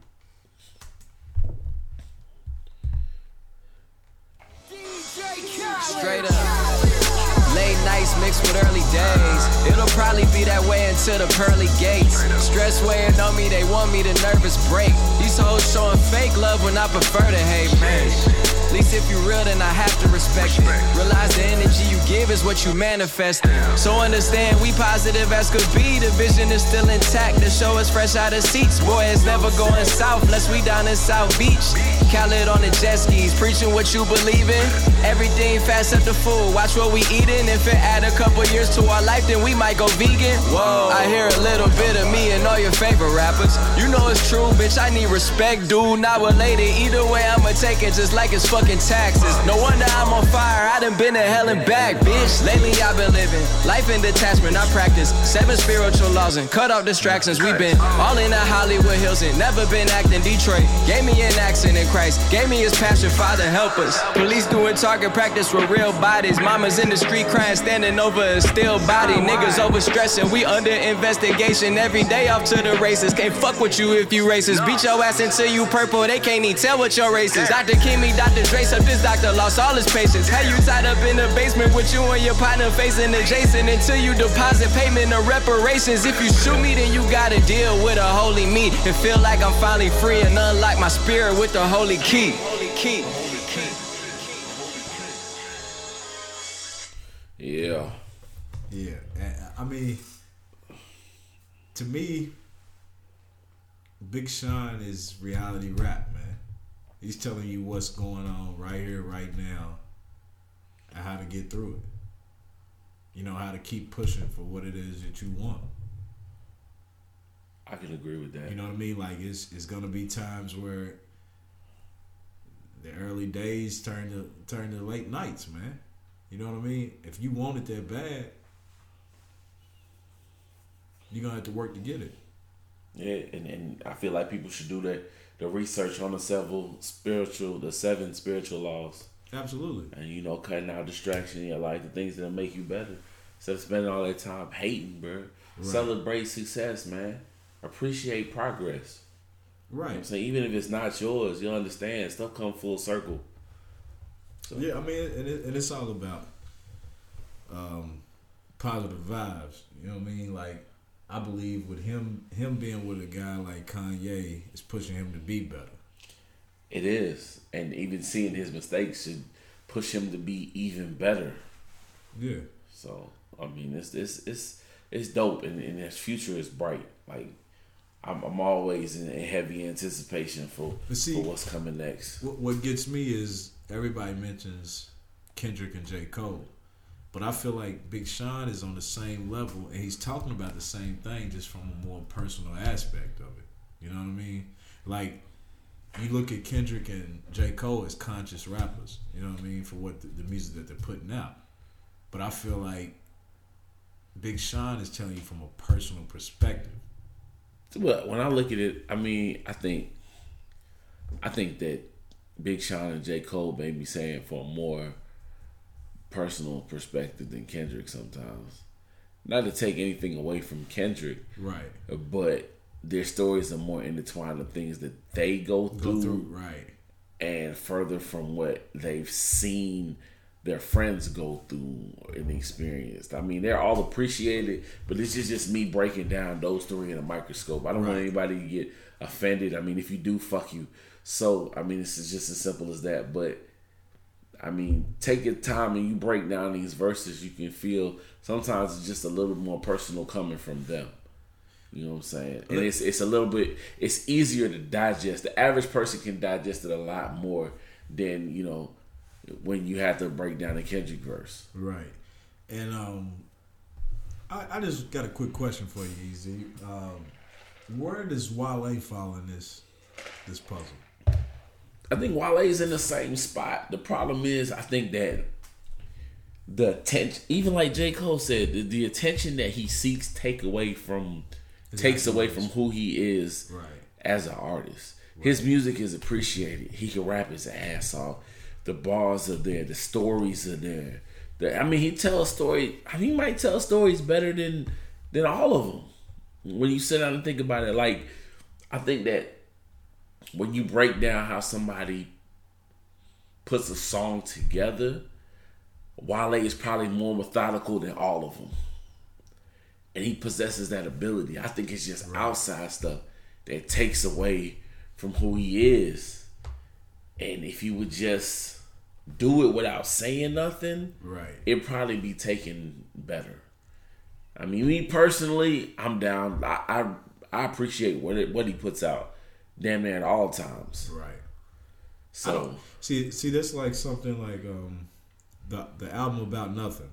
Straight up. Late nights mixed with early days. It'll probably be that way until the pearly gates. Stress weighing on me, they want me to nervous break. These hoes showing fake love when I prefer to hate, man. At least if you real, then I have to respect it. Realize the energy you give is what you manifest. So understand we positive as could be. The vision is still intact. The show is fresh out of seats. Boy, it's never going south unless we down in South Beach. Khaled on the jet skis, preaching what you believe in. Everything fast up the food. Watch what we eating. If it add a couple years to our life, then we might go vegan. Whoa, I hear a little bit of me and all your favorite rappers. You know it's true, bitch. I need respect, dude. Not related. Either way, I'ma take it just like it's fucking taxes. No wonder I'm on fire. I done been to hell and back, bitch. Lately I've been living life in detachment. I practice seven spiritual laws and cut off distractions. We've been all in the Hollywood Hills and never been acting Detroit. Gave me an accent in Christ. Gave me his passion. Father, help us. Police doing target practice with real bodies. Mamas in the street crying, standing over a still body. Niggas overstressing. We under investigation every day off to the races. Can't fuck with you if you racist. Beat your ass until you purple. They can't even tell what your race is. Dr. Kimmy, Dr. Dre, so this doctor lost all his patience. Had you tied up in the basement with you and your partner facing adjacent until you deposit payment of reparations. If you shoot me, then you gotta deal with a holy me. And feel like I'm finally free and unlock my spirit with the holy key. Holy key. Yeah. Yeah, and, uh, I mean, to me, Big Sean is reality rap, man. He's telling you what's going on right here, right now, and how to get through it. You know how to keep pushing for what it is that you want. I can agree with that. You know what I mean? Like it's it's gonna be times where the early days turn to turn to late nights, man. You know what I mean? If you want it that bad, you're gonna have to work to get it. Yeah, and, and I feel like people should do the the research on the several spiritual, the seven spiritual laws, Absolutely. and you know, cutting out distraction in your life, the things that make you better, instead of spending all that time hating, bro. Celebrate success, man. Appreciate progress. You know I'm saying even if it's not yours, you'll understand stuff come full circle. So. Yeah, I mean, and, it, and it's all about um, positive vibes. You know what I mean? Like, I believe with him, him being with a guy like Kanye is pushing him to be better. It is, and even seeing his mistakes should push him to be even better. Yeah. So I mean, it's it's it's it's dope, and, and his future is bright. Like I'm, I'm always in heavy anticipation for see- for what's coming next. What, what gets me is everybody mentions Kendrick and J. Cole. But I feel like Big Sean is on the same level and he's talking about the same thing just from a more personal aspect of it. You know what I mean? Like, you look at Kendrick and J. Cole as conscious rappers, you know what I mean, for what the, the music that they're putting out. But I feel like Big Sean is telling you from a personal perspective. Well, when I look at it, I mean, I think I think that Big Sean and J Cole may be saying for a more personal perspective than Kendrick sometimes. Not to take anything away from Kendrick, Right. but their stories are more intertwined of things that they go through, Go through, right. and further from what they've seen their friends go through and experienced. I mean, they're all appreciated, but this is just me breaking down those three in a microscope. I don't want anybody to get offended. I mean, if you do, fuck you. So, I mean, this is just as simple as that. But, I mean, take your time and you break down these verses, you can feel sometimes it's just a little more personal coming from them. You know what I'm saying? And it's it's a little bit it's easier to digest. The average person can digest it a lot more than, you know, when you have to break down a Kendrick verse. Right. And um, I, I just got a quick question for you, Easy. Um, where does Wale fall in this this puzzle? I think Wale's in the same spot. The problem is, I think that the attention, even like J Cole said, the, the attention that he seeks take away from, takes away from who he is Right. as an artist. His music is appreciated. He can rap his ass off. The bars are there. The stories are there. The, I mean, he tells story. I mean, he might tell stories better than than all of them. When you sit down and think about it, like I think that when you break down how somebody puts a song together, Wale is probably more methodical than all of them. And he possesses that ability. I think it's just outside stuff that takes away from who he is. And if you would just do it without saying nothing, Right. it'd probably be taken better. I mean, me personally, I'm down. I I, I appreciate what it, what he puts out, damn near at all times. Right. So See, see, that's like something like um, the the album about nothing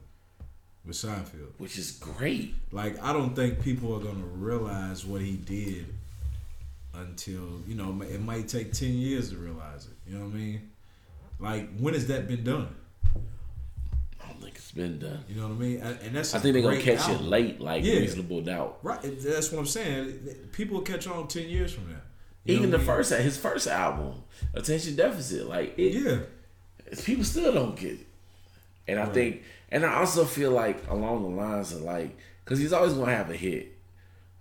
with Seinfeld. which is great. Like, I don't think people are gonna realize what he did until you know it might take ten years to realize it. You know what I mean? Like, when has that been done? I don't think it's been done. You know what I mean? And that's I think they're gonna catch it late, like Yeah. reasonable doubt. Right, that's what I'm saying. People will catch on ten years from now. You Even the mean? first his first album, Attention Deficit, like it, yeah, people still don't get it. And I think, and I also feel like along the lines of like, because he's always gonna have a hit,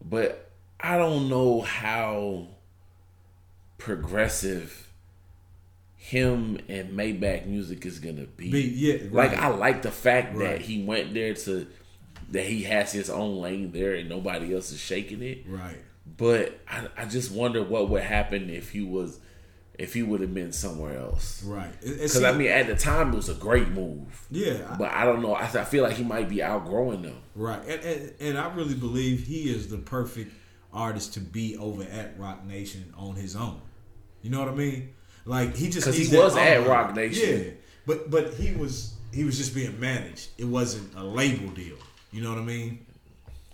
but I don't know how progressive him and Maybach music is gonna be. Be- yeah, like. I like the fact Right. that he went there to that he has his own lane there and nobody else is shaking it. right. But I, I just wonder what would happen if he was if he would have been somewhere else. Right. Because I mean, at the time, it was a great move. yeah, But I don't know. I, I feel like he might be outgrowing them. right. And, and and I really believe he is the perfect artist to be over at Roc Nation on his own. You know what I mean? Like he just 'Cause he was at. Roc Nation. Yeah, but but he was he was just being managed. It wasn't a label deal. You know what I mean?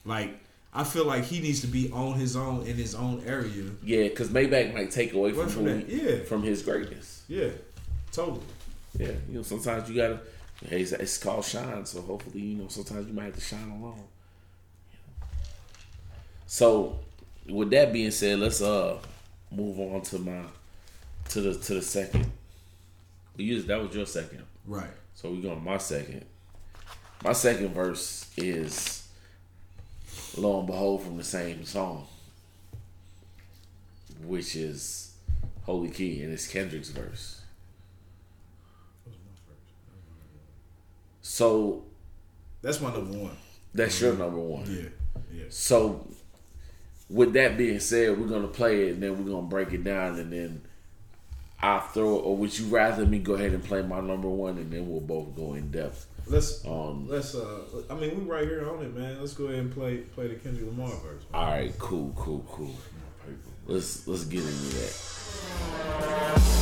Like I feel like he needs to be on his own in his own area. Yeah, because Maybach might take away from, from that, yeah. from his greatness. Yeah, totally. Yeah, you know, sometimes you gotta. Hey, it's, it's called shine, so hopefully, you know, sometimes you might have to shine alone. So, with that being said, let's uh move on to my to the to the second. We used that was your second, Right. so we're going my second. My second verse is lo and behold from the same song, which is Holy Key, and it's Kendrick's verse. So That's my number one. that's your mm-hmm. number one. Yeah. Yeah. So, with that being said, we're gonna play it and then we're gonna break it down and then I'll throw. Or would you rather me go ahead and play my number one and then we'll both go in depth? Let's Um, let's uh I mean we right here on it, man. Let's go ahead and play play the Kendrick Lamar verse. man. All right, cool, cool, cool. Let's let's get into that.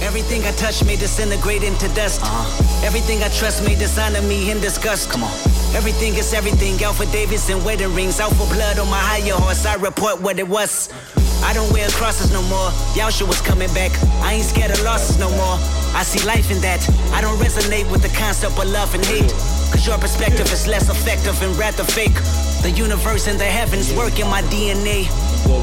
Everything I touch may disintegrate into dust. Everything I trust may dishonor me in disgust. Come on. Everything is everything. Alpha Davis and wedding rings. Alpha blood on my higher horse. I report what it was. I don't wear crosses no more. Yeshua was coming back. I ain't scared of losses no more. I see life in that. I don't resonate with the concept of love and hate. Cause your perspective is less effective and rather fake. The universe and the heavens work in my DNA.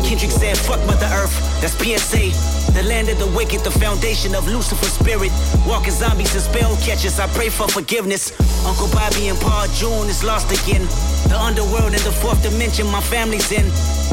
Kendrick said, fuck Mother Earth. That's PSA. The land of the wicked, the foundation of Lucifer's spirit. Walking zombies and spell catchers, I pray for forgiveness. Uncle Bobby and Paul June is lost again. The underworld and the fourth dimension, my family's in.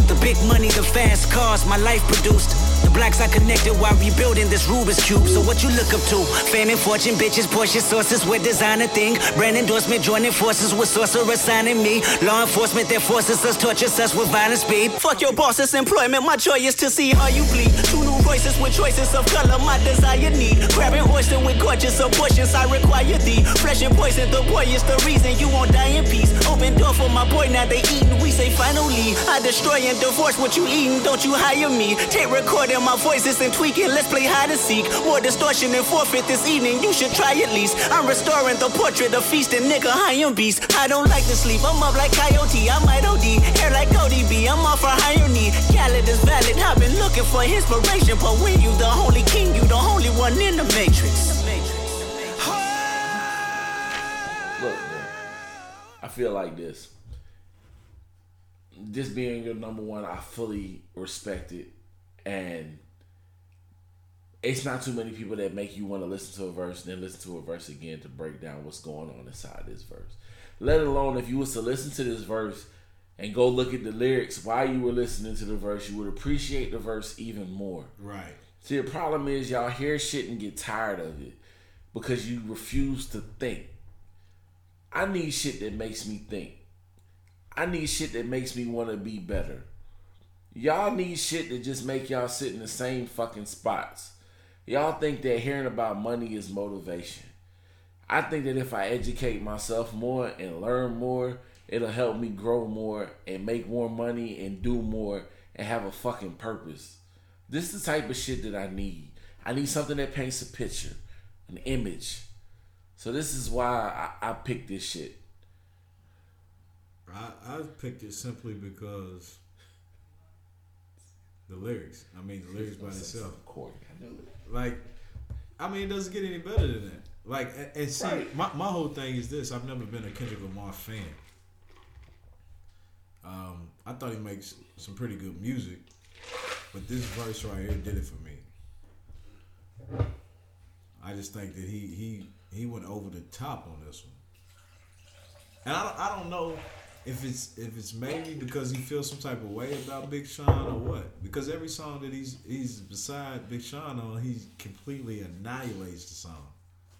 The big money, the fast cars, my life produced. The blacks are connected while rebuilding this Rubik's Cube. So what you look up to? Fame and fortune, bitches, Porsche sources with designer thing. Brand endorsement, joining forces with sorcerer signing me. Law enforcement that forces us, tortures us with violent speed. Fuck your boss's employment, my joy is to see how you bleed. Two new voices with choices of color, my desire need. Grabbing oyster with gorgeous abortions, I require thee. Flesh and poison, the boy is the reason you won't die in peace. Open door for my boy, now they eating. We say finally, I destroy and divorce what you eating. Don't you hire me? Take recording my voices and tweaking. Let's play hide and seek. More distortion and forfeit this evening. You should try at least. I'm restoring the portrait of feasting, nigga. I am beast. I don't like to sleep. I'm up like coyote. I might OD. Hair like ODB. I'm off for higher need. Khaled is valid. I've been looking for inspiration, but when you the holy king, you the only one in the matrix. Look, I feel like this. This being your number one, I fully respect it, and it's not too many people that make you want to listen to a verse and then listen to a verse again to break down what's going on inside this verse. Let alone if you was to listen to this verse and go look at the lyrics while you were listening to the verse, you would appreciate the verse even more. Right. See, the problem is y'all hear shit and get tired of it because you refuse to think. I need shit that makes me think. I need shit that makes me want to be better. Y'all need shit that just make y'all sit in the same fucking spots. Y'all think that hearing about money is motivation. I think that if I educate myself more and learn more, it'll help me grow more and make more money and do more and have a fucking purpose. This is the type of shit that I need. I need something that paints a picture, an image. So this is why I, I picked this shit. I, I picked it simply because the lyrics. I mean, the lyrics by itself. Like, I mean, it doesn't get any better than that. Like, and, and see, Right. my, my whole thing is this: I've never been a Kendrick Lamar fan. Um, I thought he makes some pretty good music, but this verse right here did it for me. I just think that he he he went over the top on this one, and I don't, I don't know if it's if it's maybe because he feels some type of way about Big Sean or what. Because every song that he's he's beside Big Sean on, he completely annihilates the song.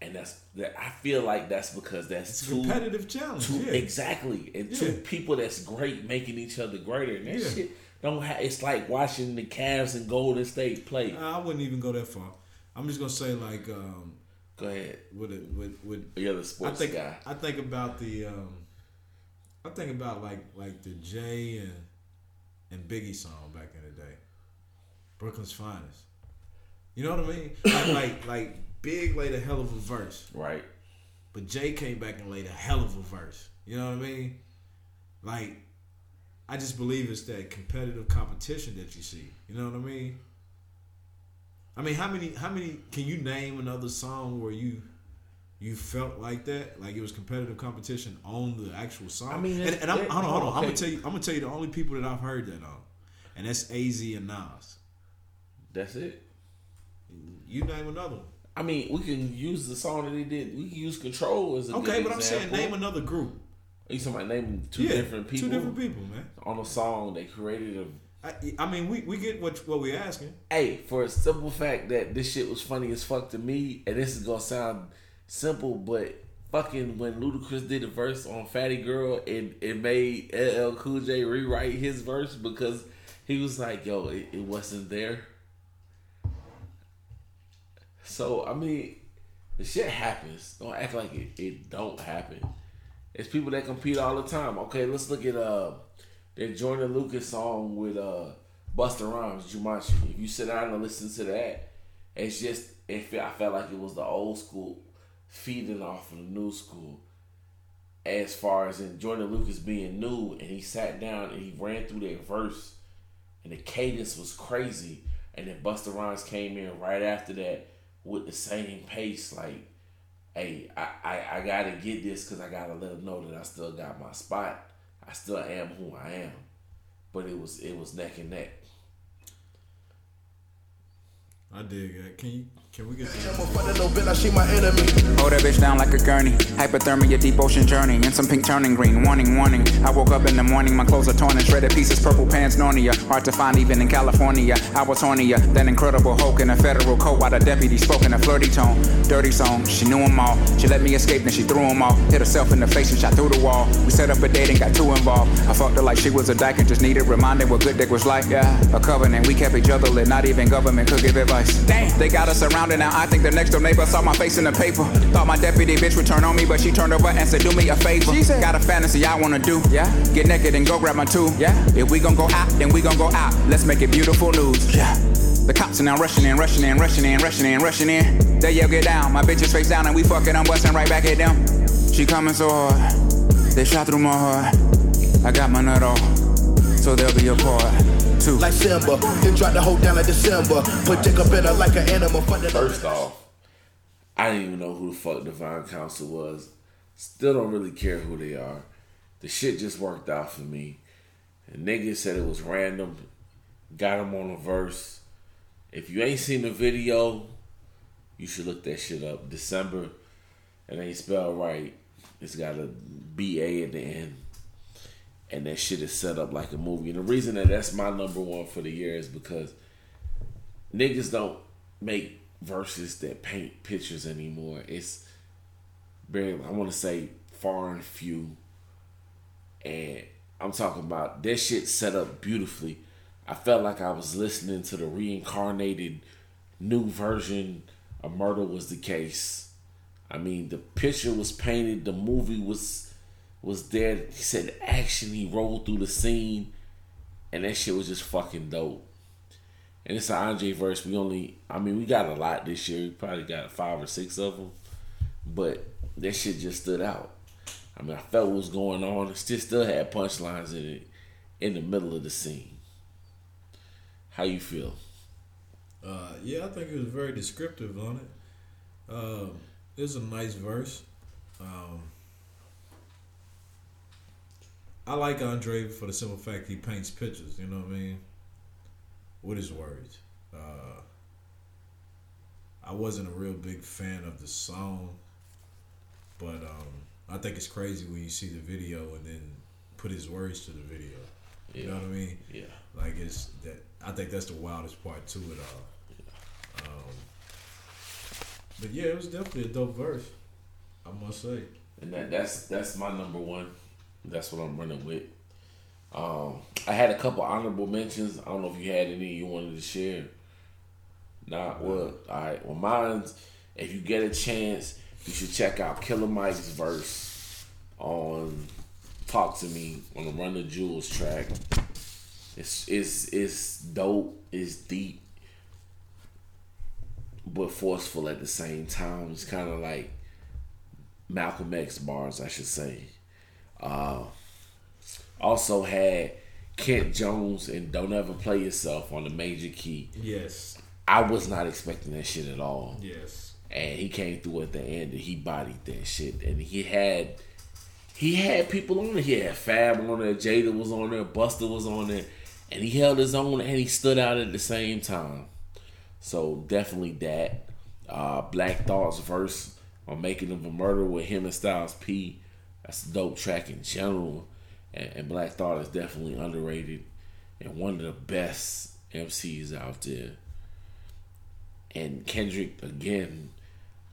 And that's that I feel like that's because that's It's a two competitive challenge. two yeah. exactly. And two people that's great making each other greater. And that Yeah. shit don't have it's like watching the Cavs and Golden State play. I wouldn't even go that far. I'm just gonna say like um, Go ahead. with it with with You're the I sports think guy. I think about the um, I think about like like the Jay and and Biggie song back in the day, Brooklyn's finest. You know what I mean? Like like, like Big laid a hell of a verse, Right. but Jay came back and laid a hell of a verse. You know what I mean? Like I just believe it's that competitive competition that you see. You know what I mean? I mean, how many how many can you name another song where you you felt like that, like it was competitive competition on the actual song? I mean, and, and I'm, it- hold on, hold on. I'm gonna tell you, I'm gonna tell you the only people that I've heard that on. and that's Az and Nas. That's it. You name another one. I mean, we can use the song that they did. We can use Control as a Okay, but I'm saying name another group. You talking about naming two yeah, different people Two different people, man. on a song they created a I, I mean, we, we get what what we're asking. Hey, for a simple fact that this shit was funny as fuck to me, and this is gonna sound simple, but fucking when Ludacris did a verse on Fatty Girl, and it made LL Cool J rewrite his verse because he was like, "Yo, it, it wasn't there." So I mean, the shit happens. Don't act like it, it don't happen. It's people that compete all the time. Okay, let's look at uh that Jordan Lucas song with uh Busta Rhymes, Jumanji. If you sit down and listen to that, it's just it I felt like it was the old school feeding off of the new school. As far as in Jordan Lucas being new, and he sat down and he ran through that verse, and the cadence was crazy. And then Busta Rhymes came in right after that with the same pace, like, "Hey, I I, I gotta get this because I gotta let them know that I still got my spot. I still am who I am." But it was it was neck and neck. I dig that. Can you can we get Hold that bitch down like a gurney. Hypothermia, deep ocean journey. And some pink turning green. Warning, warning. I woke up in the morning, my clothes are torn and shredded pieces. Purple pants, Narnia. Hard to find even in California. I was hornier uh, than Incredible Hulk in a federal coat while the deputy spoke in a flirty tone. Dirty song, she knew them all. She let me escape, then she threw them all. Hit herself in the face and shot through the wall. We set up a date and got too involved. I fucked her like she was a dyke and just needed reminding what good dick was like. Yeah, a covenant. We kept each other lit. Not even government could give advice. Damn, they got us surrounded now. I think the next door neighbor saw my face in the paper. Thought my deputy bitch would turn on me, but she turned over and said, Do me a favor. Got a fantasy I wanna do. Yeah. Get naked and go grab my two. Yeah. If we gon' go out, then we gon' go out. Let's make it beautiful news. Yeah. The cops are now rushing in, rushing in, rushing in, rushing in, rushing in. They yell, get down. My bitch is face down and we fucking, I'm busting right back at them. She coming so hard. They shot through my heart. I got my nut off. So they'll be a part. Two. like Simba. Then drop the whole down like December. Put Jacob in her like an animal. Fuck the First off, I didn't even know who the fuck Divine Council was. Still don't really care who they are. The shit just worked out for me. And niggas said it was random. Got him on a verse. If you ain't seen the video, you should look that shit up. December, it ain't spelled right. It's got a B A at the end. And that shit is set up like a movie. And the reason that that's my number one for the year is because niggas don't make verses that paint pictures anymore. It's very, I want to say, far and few. And I'm talking about that shit set up beautifully. I felt like I was listening to the reincarnated new version of Murder Was the Case. I mean, the picture was painted, the movie was was there. He said he rolled through the scene, and that shit was just fucking dope. And it's an Andre verse. We only, I mean, we got a lot this year. We probably got five or six of them, but that shit just stood out. I mean, I felt what was going on. It still still had punchlines in it in the middle of the scene. How you feel? Uh, yeah, I think it was very descriptive on it. Um, it was a nice verse. Um, I like Andre for the simple fact he paints pictures. You know what I mean? With his words. Uh, I wasn't a real big fan of the song, but um, I think it's crazy when you see the video and then put his words to the video. You know what I mean? Yeah. Like it's that. I think that's the wildest part to it all. Um, but yeah, it was definitely a dope verse. I must say. And that, that's that's my number one. That's what I'm running with. Um, I had a couple honorable mentions. I don't know if you had any you wanted to share. Nah, well, all right. Well, mine's if you get a chance, you should check out Killer Mike's verse on "Talk to Me" on the Run the Jewels track. It's it's it's dope. It's deep, but forceful at the same time. It's kind of like Malcolm X bars, I should say. Uh, also had Kent Jones and Don't Ever Play Yourself on the major key. Yes. I was not expecting that shit at all. Yes. And he came through at the end and he bodied that shit. And he had he had people on it. He had Fab on there, Jada was on there, Busta was on there. and he held his own and he stood out at the same time. So definitely that. Uh, Black Thought's verse on Making of a Murder with him and Styles P. That's a dope track in general. And, and Black Thought is definitely underrated and one of the best MCs out there. And Kendrick again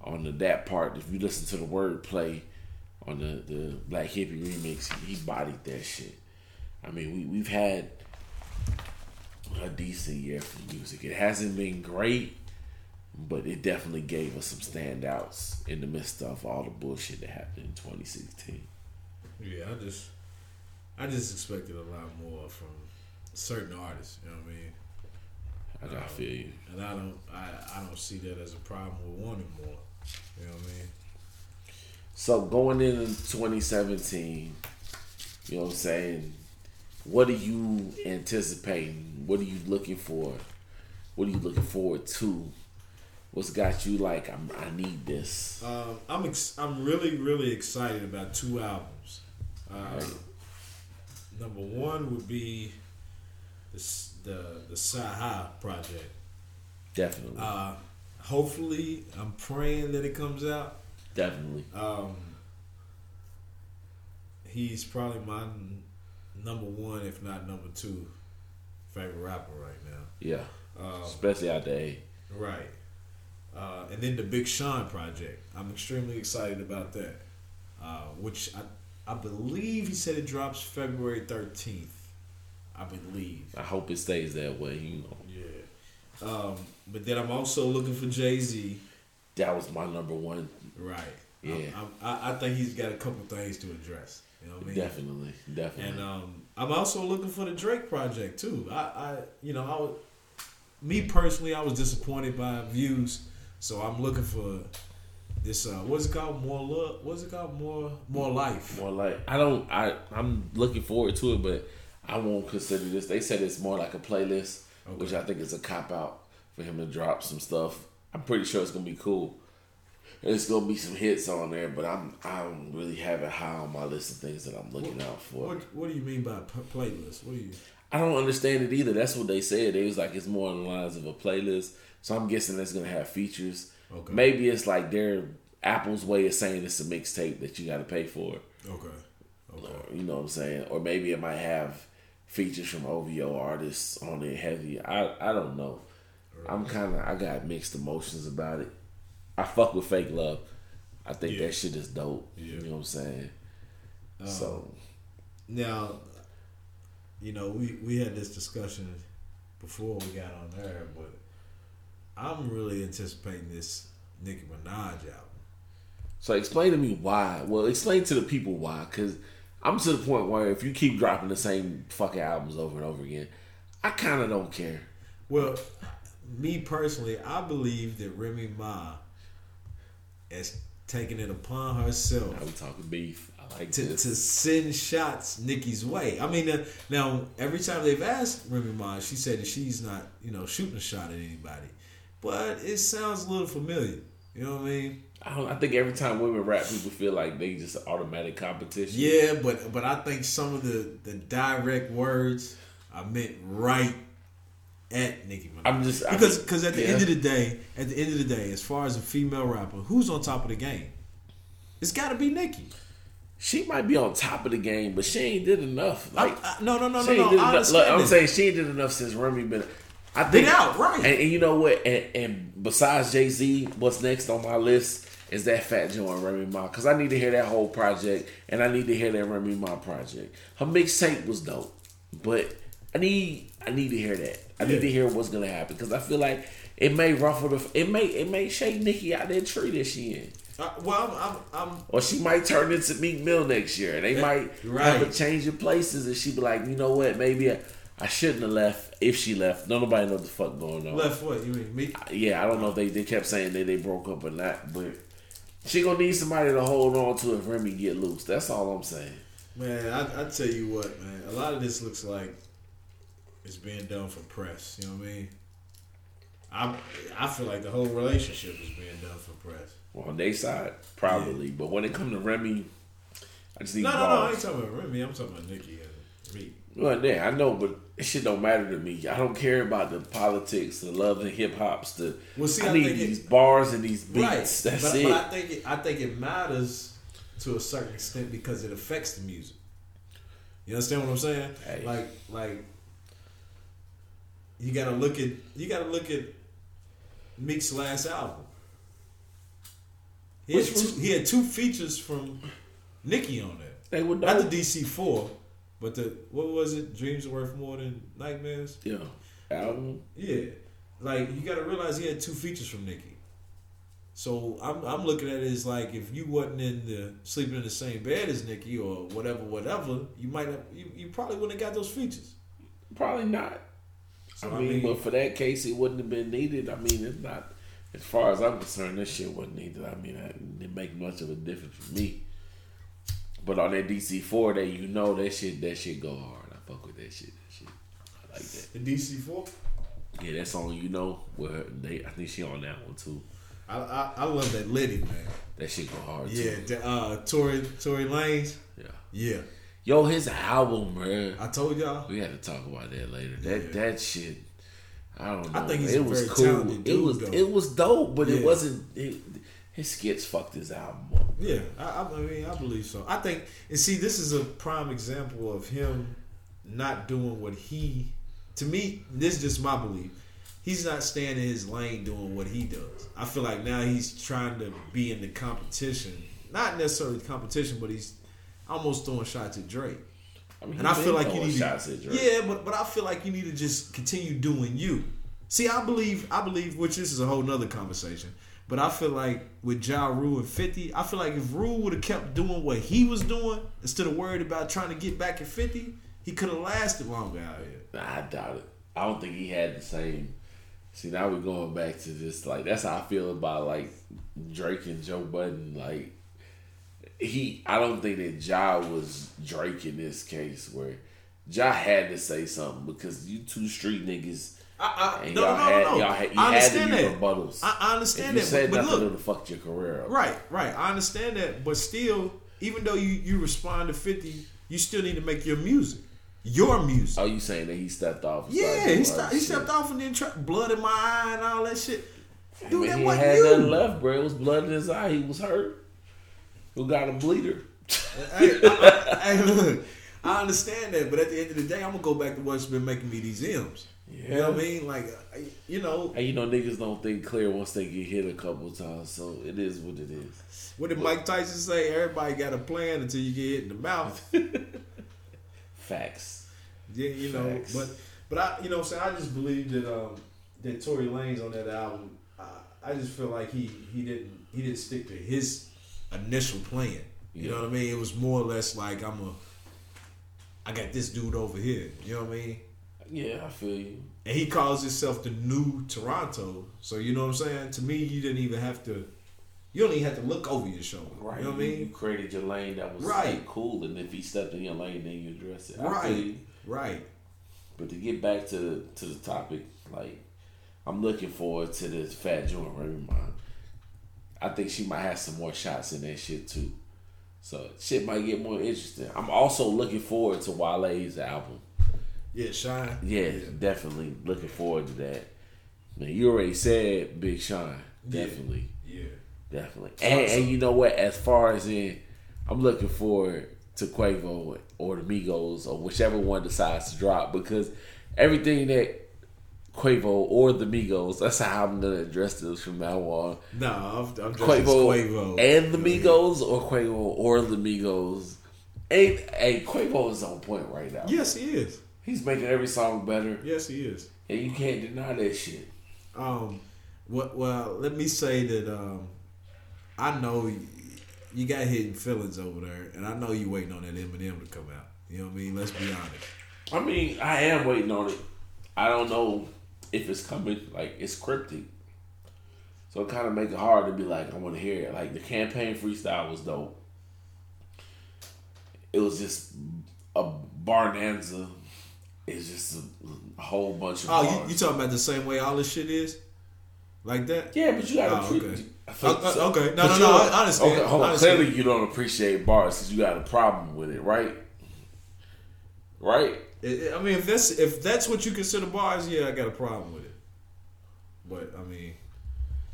on the that part, if you listen to the wordplay on the, the Black Hippy remix, he bodied that shit. I mean, we, we've had a decent year for music. It hasn't been great, but it definitely gave us some standouts in the midst of all the bullshit that happened in 2016. Yeah, I just I just expected a lot more from certain artists. You know what I mean? I Um, feel you. And I don't I, I don't see that as a problem with wanting more. You know what I mean? So going into 2017, you know what I'm saying? What are you anticipating? What are you looking for? What are you looking forward to? What's got you like? I'm, I need this. Um, I'm ex- I'm really really excited about two albums. Uh, Right. Number one would be the the the Saha project. Definitely, Uh, hopefully, I'm praying that it comes out. definitely. Um, he's probably my n- number one, if not number two, favorite rapper right now. Yeah, Um, especially out the A. Right. Uh, and then the Big Sean project. I'm extremely excited about that. Uh, which I I believe he said it drops February 13th. I believe. I hope it stays that way. You know, Yeah. Um, but then I'm also looking for Jay Z. that was my number one. Right. Yeah. I'm, I'm, I, I think he's got a couple things to address. You know what I mean? Definitely, definitely. And um, I'm also looking for the Drake project too. I, I you know, I would, me personally, I was disappointed by views, so I'm looking for this. Uh, what's it called? More love. What's it called? More, more life. more life. I don't. I I'm looking forward to it, but I won't consider this. They said it's more like a playlist, which I think is a cop out for him to drop some stuff. I'm pretty sure it's gonna be cool. There's gonna be some hits on there, but I'm I don't really have it high on my list of things that I'm looking out for. What What do you mean by p- playlist? What do you? I don't understand it either. That's what they said. It was like it's more on the lines of a playlist. So I'm guessing it's gonna have features. Okay. Maybe it's like their Apple's way of saying it's a mixtape that you got to pay for. Okay. Okay. Or, you know what I'm saying? Or maybe it might have features from OVO artists on it heavy. I I don't know. I'm kind of I got mixed emotions about it. I fuck with fake love. I think Yeah. that shit is dope. Yeah. You know what I'm saying? Um, so Now, you know, we we had this discussion before we got on there, but I'm really anticipating this Nicki Minaj album. so explain to me why. Well, explain to the people why, because I'm to the point where if you keep dropping the same fucking albums over and over again, I kind of don't care. Well, me personally, I believe that Remy Ma is taking it upon herself Now we talking beef. I like to, this. to send shots Nicki's way. I mean, uh, now every time they've asked Remy Ma, she said that she's not, you know, shooting a shot at anybody. But it sounds a little familiar. You know what I mean? I, don't, I think every time women rap, people feel like they just automatic competition. Yeah, but but I think some of the the direct words are meant right at Nicki Minaj. I'm just because because at the yeah. end of the day, at the end of the day, as far as a female rapper, who's on top of the game? It's got to be Nicki. She might be on top of the game, but she ain't did enough. Like I- no, no, no, she no, no. I Look, I'm saying she ain't did enough since Remy been. I Been think out, right. And, and you know what? And, and besides Jay Z, what's next on my list is that Fat Joe and Remy Ma because I need to hear that whole project and I need to hear that Remy Ma project. Her mixtape was dope, but I need I need to hear that. I need Yeah. to hear what's gonna happen because I feel like it may ruffle the it may it may shake Nicki out that tree that she in. Uh, well, I'm, I'm, I'm Or she might turn into Meek Mill next year. They might have a change of places and she be like, you know what, maybe I, I shouldn't have left if she left. Don't nobody knows the fuck going on. left. What you mean? Me? Yeah, I don't know if they, they kept saying that they broke up or not, but she gonna need somebody to hold on to if Remy get loose. That's all I'm saying. Man, I, I tell you what, man. A lot of this looks like it's being done for press. You know what I mean? I I feel like the whole relationship is being done for press. Well, on their side, probably. But when it come to Remy, I just need No, no, no. I ain't talking about Remy. I'm talking about Nicki and Meek. Well, yeah, I know, but it shit don't matter to me. I don't care about the politics, the love and hip hops. The Well, see, I, I need think it- these bars and these beats. Right. That's but, it. but I think it, I think it matters to a certain extent because it affects the music. You understand what I'm saying? Hey. Like like you gotta look at you gotta look at Meek's last album. He had, two, was- he had two features from Nicki on that. they were Not the DC four, but the what was it? Dreams worth more than nightmares. yeah, album. Yeah, like you got to realize he had two features from Nicki. So I'm I'm looking at it as like if you wasn't in the sleeping in the same bed as Nicki or whatever, whatever, you might have you, you probably wouldn't have got those features. Probably not. So, I mean, but for that case, it wouldn't have been needed. I mean, it's not. As far as I'm concerned, this shit wasn't needed. I mean, it didn't make much of a difference for me. But on that DC four, that you know that shit, that shit go hard. I fuck with that shit. That shit, I like that. the DC four, Yeah, that song you know where they. I think she on that one too. I, I I love that Liddy man. That shit go hard Yeah, too. the, uh, Tory Tory Lanez. Yeah. Yeah, Yo, his album, man. I told y'all. We had to talk about that later. That Yeah. that shit. I don't know. I think he's it a was very cool. talented it dude, was though. it was dope, but it wasn't. It, his skits fucked his album up. Yeah, I, I I mean, I believe so. I think, and see, this is a prime example of him not doing what he. To me, this is just my belief. He's not staying in his lane doing what he does. I feel like now he's trying to be in the competition, not necessarily the competition, but he's almost throwing shots at Drake. I mean, And I feel like you need shots to, at yeah, but but I feel like you need to just continue doing you. See, I believe, I believe, which this is a whole nother conversation. But I feel like with Ja Rule and Fifty, I feel like if Rule would have kept doing what he was doing instead of worried about trying to get back at Fifty, he could have lasted longer out here. Nah, I doubt it. I don't think he had the same. See, now we're going back to this. Like that's how I feel about like Drake and Joe Budden. Like he, I don't think that Ja was Drake in this case, where Ja had to say something because you two street niggas. I, I, And no, y'all no, had, no, y'all had, you I had to understand that. rebuttals. I, I understand if you that, said but, but nothing, look, would fucked your career up. Right, right. I understand that, but still, even though you you respond to Fifty, you still need to make your music, your music. Are you saying that he stepped off? Yeah, he, st- he stepped off and then tried blood in my eye and all that shit. I Dude, mean, that he wasn't had you. nothing left, bro. It was blood in his eye. He was hurt. Who got a bleeder? hey, I, I, hey, look, I understand that, but at the end of the day, I'm gonna go back to what's been making me these M's. You know what I mean? Like, you know, And you know niggas don't think clear once they get hit a couple times, so it is what it is. what did Mike Tyson say? Everybody got a plan until you get hit in the mouth. *laughs* Facts. Yeah, you know, Facts. but but I, you know, what I'm saying I just believe that um that Tory Lanez on that album. I, I just feel like he he didn't he didn't stick to his initial plan. You know what I mean? It was more or less like I'm a. I got this dude over here. You know what I mean? Yeah, I feel you. And he calls himself the new Toronto. So you know what I'm saying? To me, you didn't even have to. You don't even have to look over your shoulder. Right. You know what I You mean? created your lane that was Right. like, cool, and if he stepped in your lane, then you address it. I Right. Right. But to get back to the to the topic, like I'm looking forward to this Fat Joint Raymond. I think she might have some more shots in that shit too. So shit might get more interesting. I'm also looking forward to Wale's album. Yeah, Shine. Yeah, definitely looking forward to that. Man, you already said Big Sean. Definitely. Yeah. Definitely. And, and you know what? As far as in, I'm looking forward to Quavo or the Migos or whichever one decides to drop because everything that Quavo or the Migos, that's how I'm gonna address this from now on. No, I'm, I'm Quavo, Quavo and the Migos or Quavo or the Migos. Ain't hey Quavo is on point right now. Yes, he is. He's making every song better. Yes, he is. And you can't deny that shit. Um, what? Well, let me say that um, I know you, you got hidden feelings over there, and I know you waiting on that Eminem to come out. You know what I mean? Let's be honest. I mean, I am waiting on it. I don't know if it's coming. Like it's cryptic, so it kind of make it hard to be like, I want to hear it. Like the campaign freestyle was dope. It was just a barnanza. It's just a, whole bunch of. Oh, bars. you, you talking about the same way all this shit is, like that? Yeah, but you gotta. Oh, okay. Uh, uh, okay. No, no, no, I understand. Okay, hold on. Clearly, you don't appreciate bars because you got a problem with it, right? Right? It, I mean, if that's if that's what you consider bars, yeah, I got a problem with it. But I mean,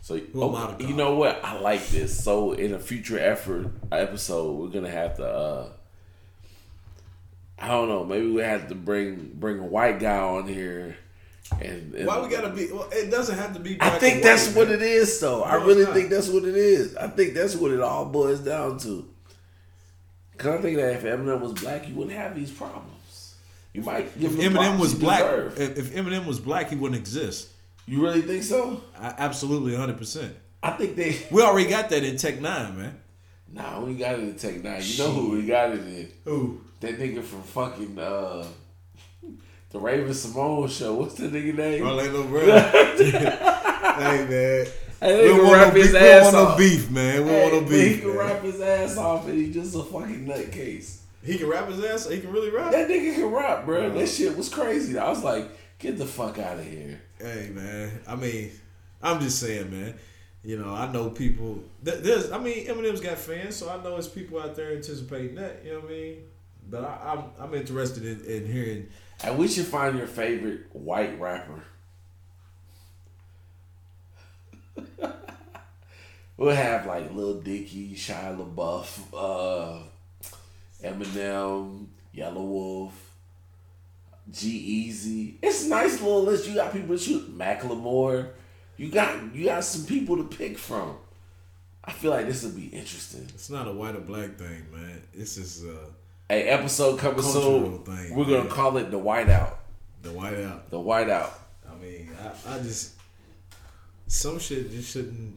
So Who am I oh, you know what? I like this. So in a future effort episode, we're gonna have to. uh I don't know. Maybe we have to bring bring a white guy on here. And, and why we gotta be? Well, it doesn't have to be. I think that's white, what man. it is, though. I really think that's what it is. I think that's what it all boils down to. Cause I think that if Eminem was black, you wouldn't have these problems. You might If Eminem was black, if, Eminem was black, he wouldn't exist. you really think so? I, absolutely, hundred percent. I think they. *laughs* We already got that in Tech N9ne, man. Nah, we got it in Tech N9ne. You know who we got it in? Who? That nigga from fucking uh, *laughs* the Raven-Symoné show. What's the nigga name? Orlando *laughs* Brown. hey man, Hey, we want no beef. We want no beef, man. We don't want no Hey, He can man. rap his ass off, and he just a fucking nutcase. He can rap his ass. He can really rap. That nigga can rap, bro. That shit was crazy. I was like, get the fuck out of here. Hey man, I mean, I'm just saying, man. You know, I know people. There's, I mean, Eminem's got fans, so I know there's people out there anticipating that. You know what I mean? But I, I'm, I'm interested in, in hearing. And we should find your favorite white rapper. *laughs* we'll have like Lil Dicky, Shia LaBeouf, uh, Eminem, Yelawolf, G Easy. It's a nice little list. You got people to shoot. Macklemore. You got you got some people to pick from. I feel like this would be interesting. It's not a white or black thing, man. This is uh, A episode coming soon. thing, We're gonna man. call it the Whiteout. the whiteout. The Whiteout. I mean, I, I just some shit just shouldn't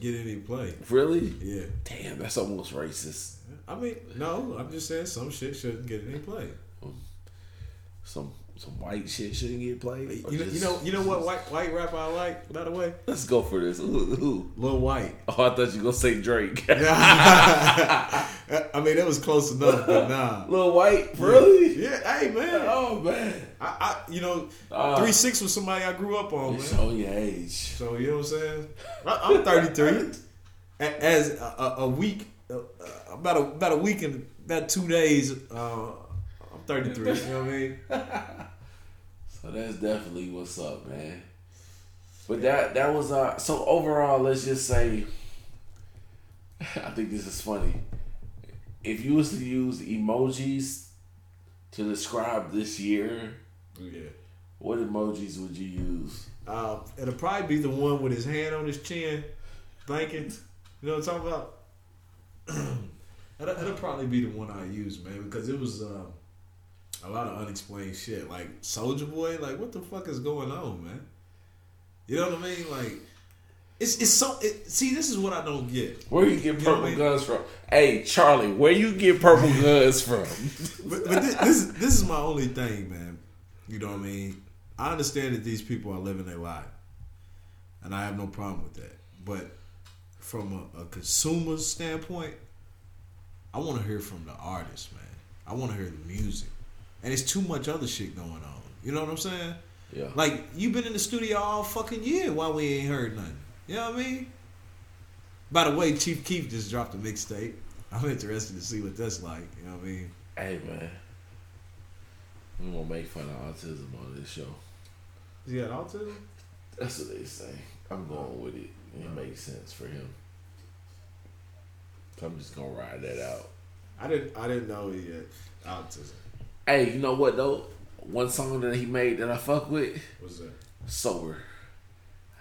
get any play. Really? Yeah. Damn, that's almost racist. I mean, no, I'm just saying some shit shouldn't get any play. Some some white shit shouldn't get played. You know, just- you know, you know what white white rapper I like, by the way? Let's go for this. Who? who? Lil Wyte. Oh, I thought you were gonna say Drake. *laughs* *laughs* I mean, it was close enough, but nah. Lil Wyte, really? Yeah, hey man. Oh man. I, I you know, Ah. three six was somebody I grew up on, man. show your age. So you know what I'm saying? I, I'm 33. As a, a, a week, uh, uh, about a about a week and about two days, uh, I'm 33. You know what I mean? *laughs* So that's definitely what's up, man. But that that was uh so overall let's just say *laughs* I think this is funny. If you was to use emojis to describe this year, Yeah. what emojis would you use? Uh, it'll probably be the one with his hand on his chin, thinking. You know what I'm talking about? It'll, it'll probably be the one I use, man, because it was uh, a lot of unexplained shit. Like Soulja Boy, like what the fuck is going on, man? You know what I mean? Like it's it's so. It, see, this is what I don't get. Where you get You know purple I mean? guns from? Hey, Charlie, where you get purple *laughs* guns from? But, but this, this is this is my only thing, man. You know what I mean? I understand that these people are living their life, and I have no problem with that. But from a, a consumer standpoint, I want to hear from the artist, man. I want to hear the music, and it's too much other shit going on. You know what I'm saying? Yeah. Like you've been in the studio all fucking year while we ain't heard nothing. You know what I mean? By the way, Chief Keef just dropped a mixtape. *laughs* I'm interested to see what that's like. You know what I mean? Hey man. We gonna make fun of autism on this show. Is He got autism? That's what they say. I'm going with it. It makes sense for him. So I'm just gonna ride that out. I didn't. I didn't know he had autism. Hey, you know what though? One song that he made that I fuck with, What's that? sober.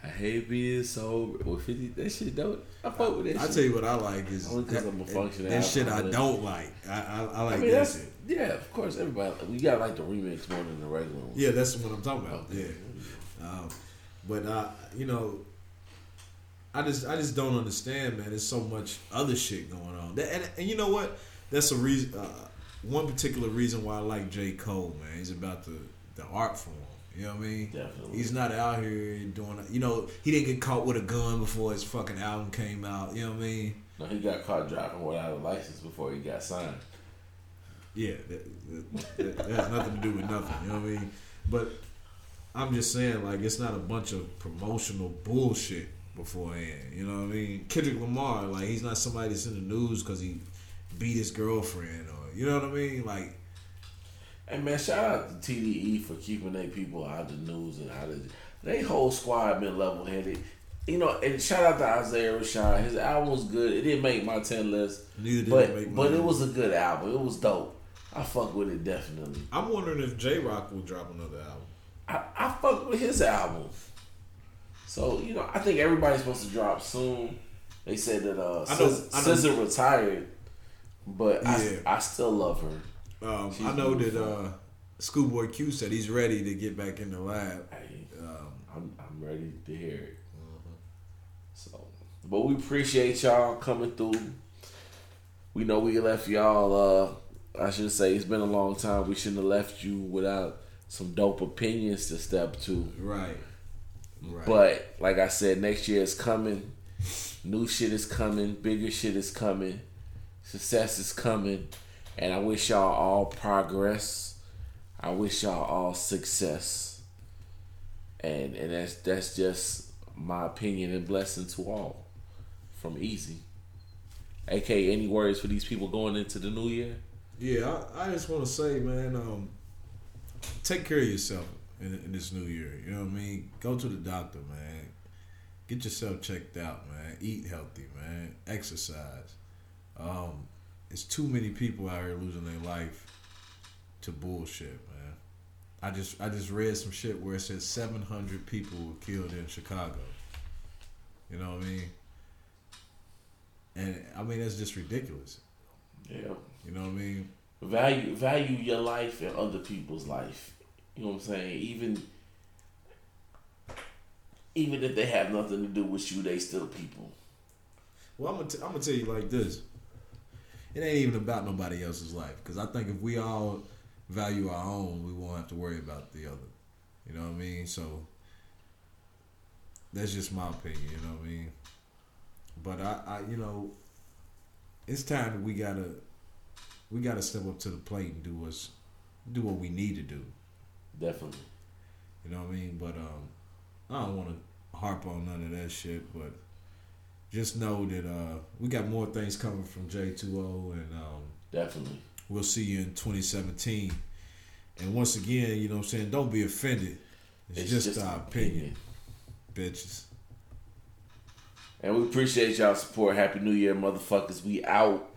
I hate being sober. With fifty, that shit dope. I fuck with that. I shit. tell you what I like is Only that, I'm a functioning that shit I don't like. I I, I like I mean, that shit. yeah. Of course, everybody. We got like the remix more than the regular one. Yeah, that's what I'm talking about. Okay. Yeah, um, but uh, you know, I just I just don't understand, man. There's so much other shit going on, and and you know what? That's a reason. Uh, one particular reason why I like J Cole, man. He's about the the art form. You know what I mean? Definitely. He's not out here doing. You know, he didn't get caught with a gun before his fucking album came out. You know what I mean? No, he got caught driving without a license before he got signed. Yeah, that, that, that has nothing to do with nothing. You know what I mean? But I'm just saying, like, it's not a bunch of promotional bullshit beforehand. You know what I mean? Kendrick Lamar, like, he's not somebody that's in the news because he beat his girlfriend or, you know what I mean? Like, Hey man, shout out to TDE for keeping their people out of the news and out of they whole squad been level headed. You know, and shout out to Isaiah Rashad. His album was good. It didn't make my ten list, Neither did but it make but it was a good album. It was dope. I fuck with it definitely. I'm wondering if Jay Rock will drop another album. I, I fuck with his album. So you know, I think everybody's supposed to drop soon. They said that uh, I know- SZA, I know- SZA retired, but Yeah. I, I still love her. Um, I know that uh, Schoolboy Q said he's ready to get back in the lab. Hey, Um, I'm I'm ready to hear it. So, but we appreciate y'all coming through. We know we left y'all. Uh, I should say it's been a long time. We shouldn't have left you without some dope opinions to step to. right. Right. But like I said, next year is coming. New shit is coming. Bigger shit is coming. Success is coming. And I wish y'all all progress. I wish y'all all success. And and that's that's just my opinion and blessing to all from Easy. AK, any words for these people going into the new year? Yeah, I, I just want to say, man, um, take care of yourself in, in this new year. You know what I mean? Go to the doctor, man. Get yourself checked out, man. Eat healthy, man. Exercise. Um, it's too many people out here losing their life to bullshit, man. I just I just read some shit where it said 700 people were killed in Chicago. You know what I mean? And I mean that's just ridiculous. Yeah. You know what I mean? value value your life and other people's life. You know what I'm saying? Even even if they have nothing to do with you, they still people. Well, I'm gonna, t- I'm gonna tell you like this. It ain't even about nobody else's life. Because I think if we all value our own, we won't have to worry about the other. You know what I mean? So that's just my opinion. You know what I mean? But I, I you know, it's time we gotta, we gotta step up to the plate and do what's, do what we need to do. Definitely. You know what I mean? But um, I don't want to harp on none of that shit. But just know that uh, we got more things coming from J2O, and um, Definitely. we'll see you in 2017. And once again, you know what I'm saying? Don't be offended. It's, just, our opinion, bitches. And we appreciate y'all support. Happy New Year, motherfuckers. We out.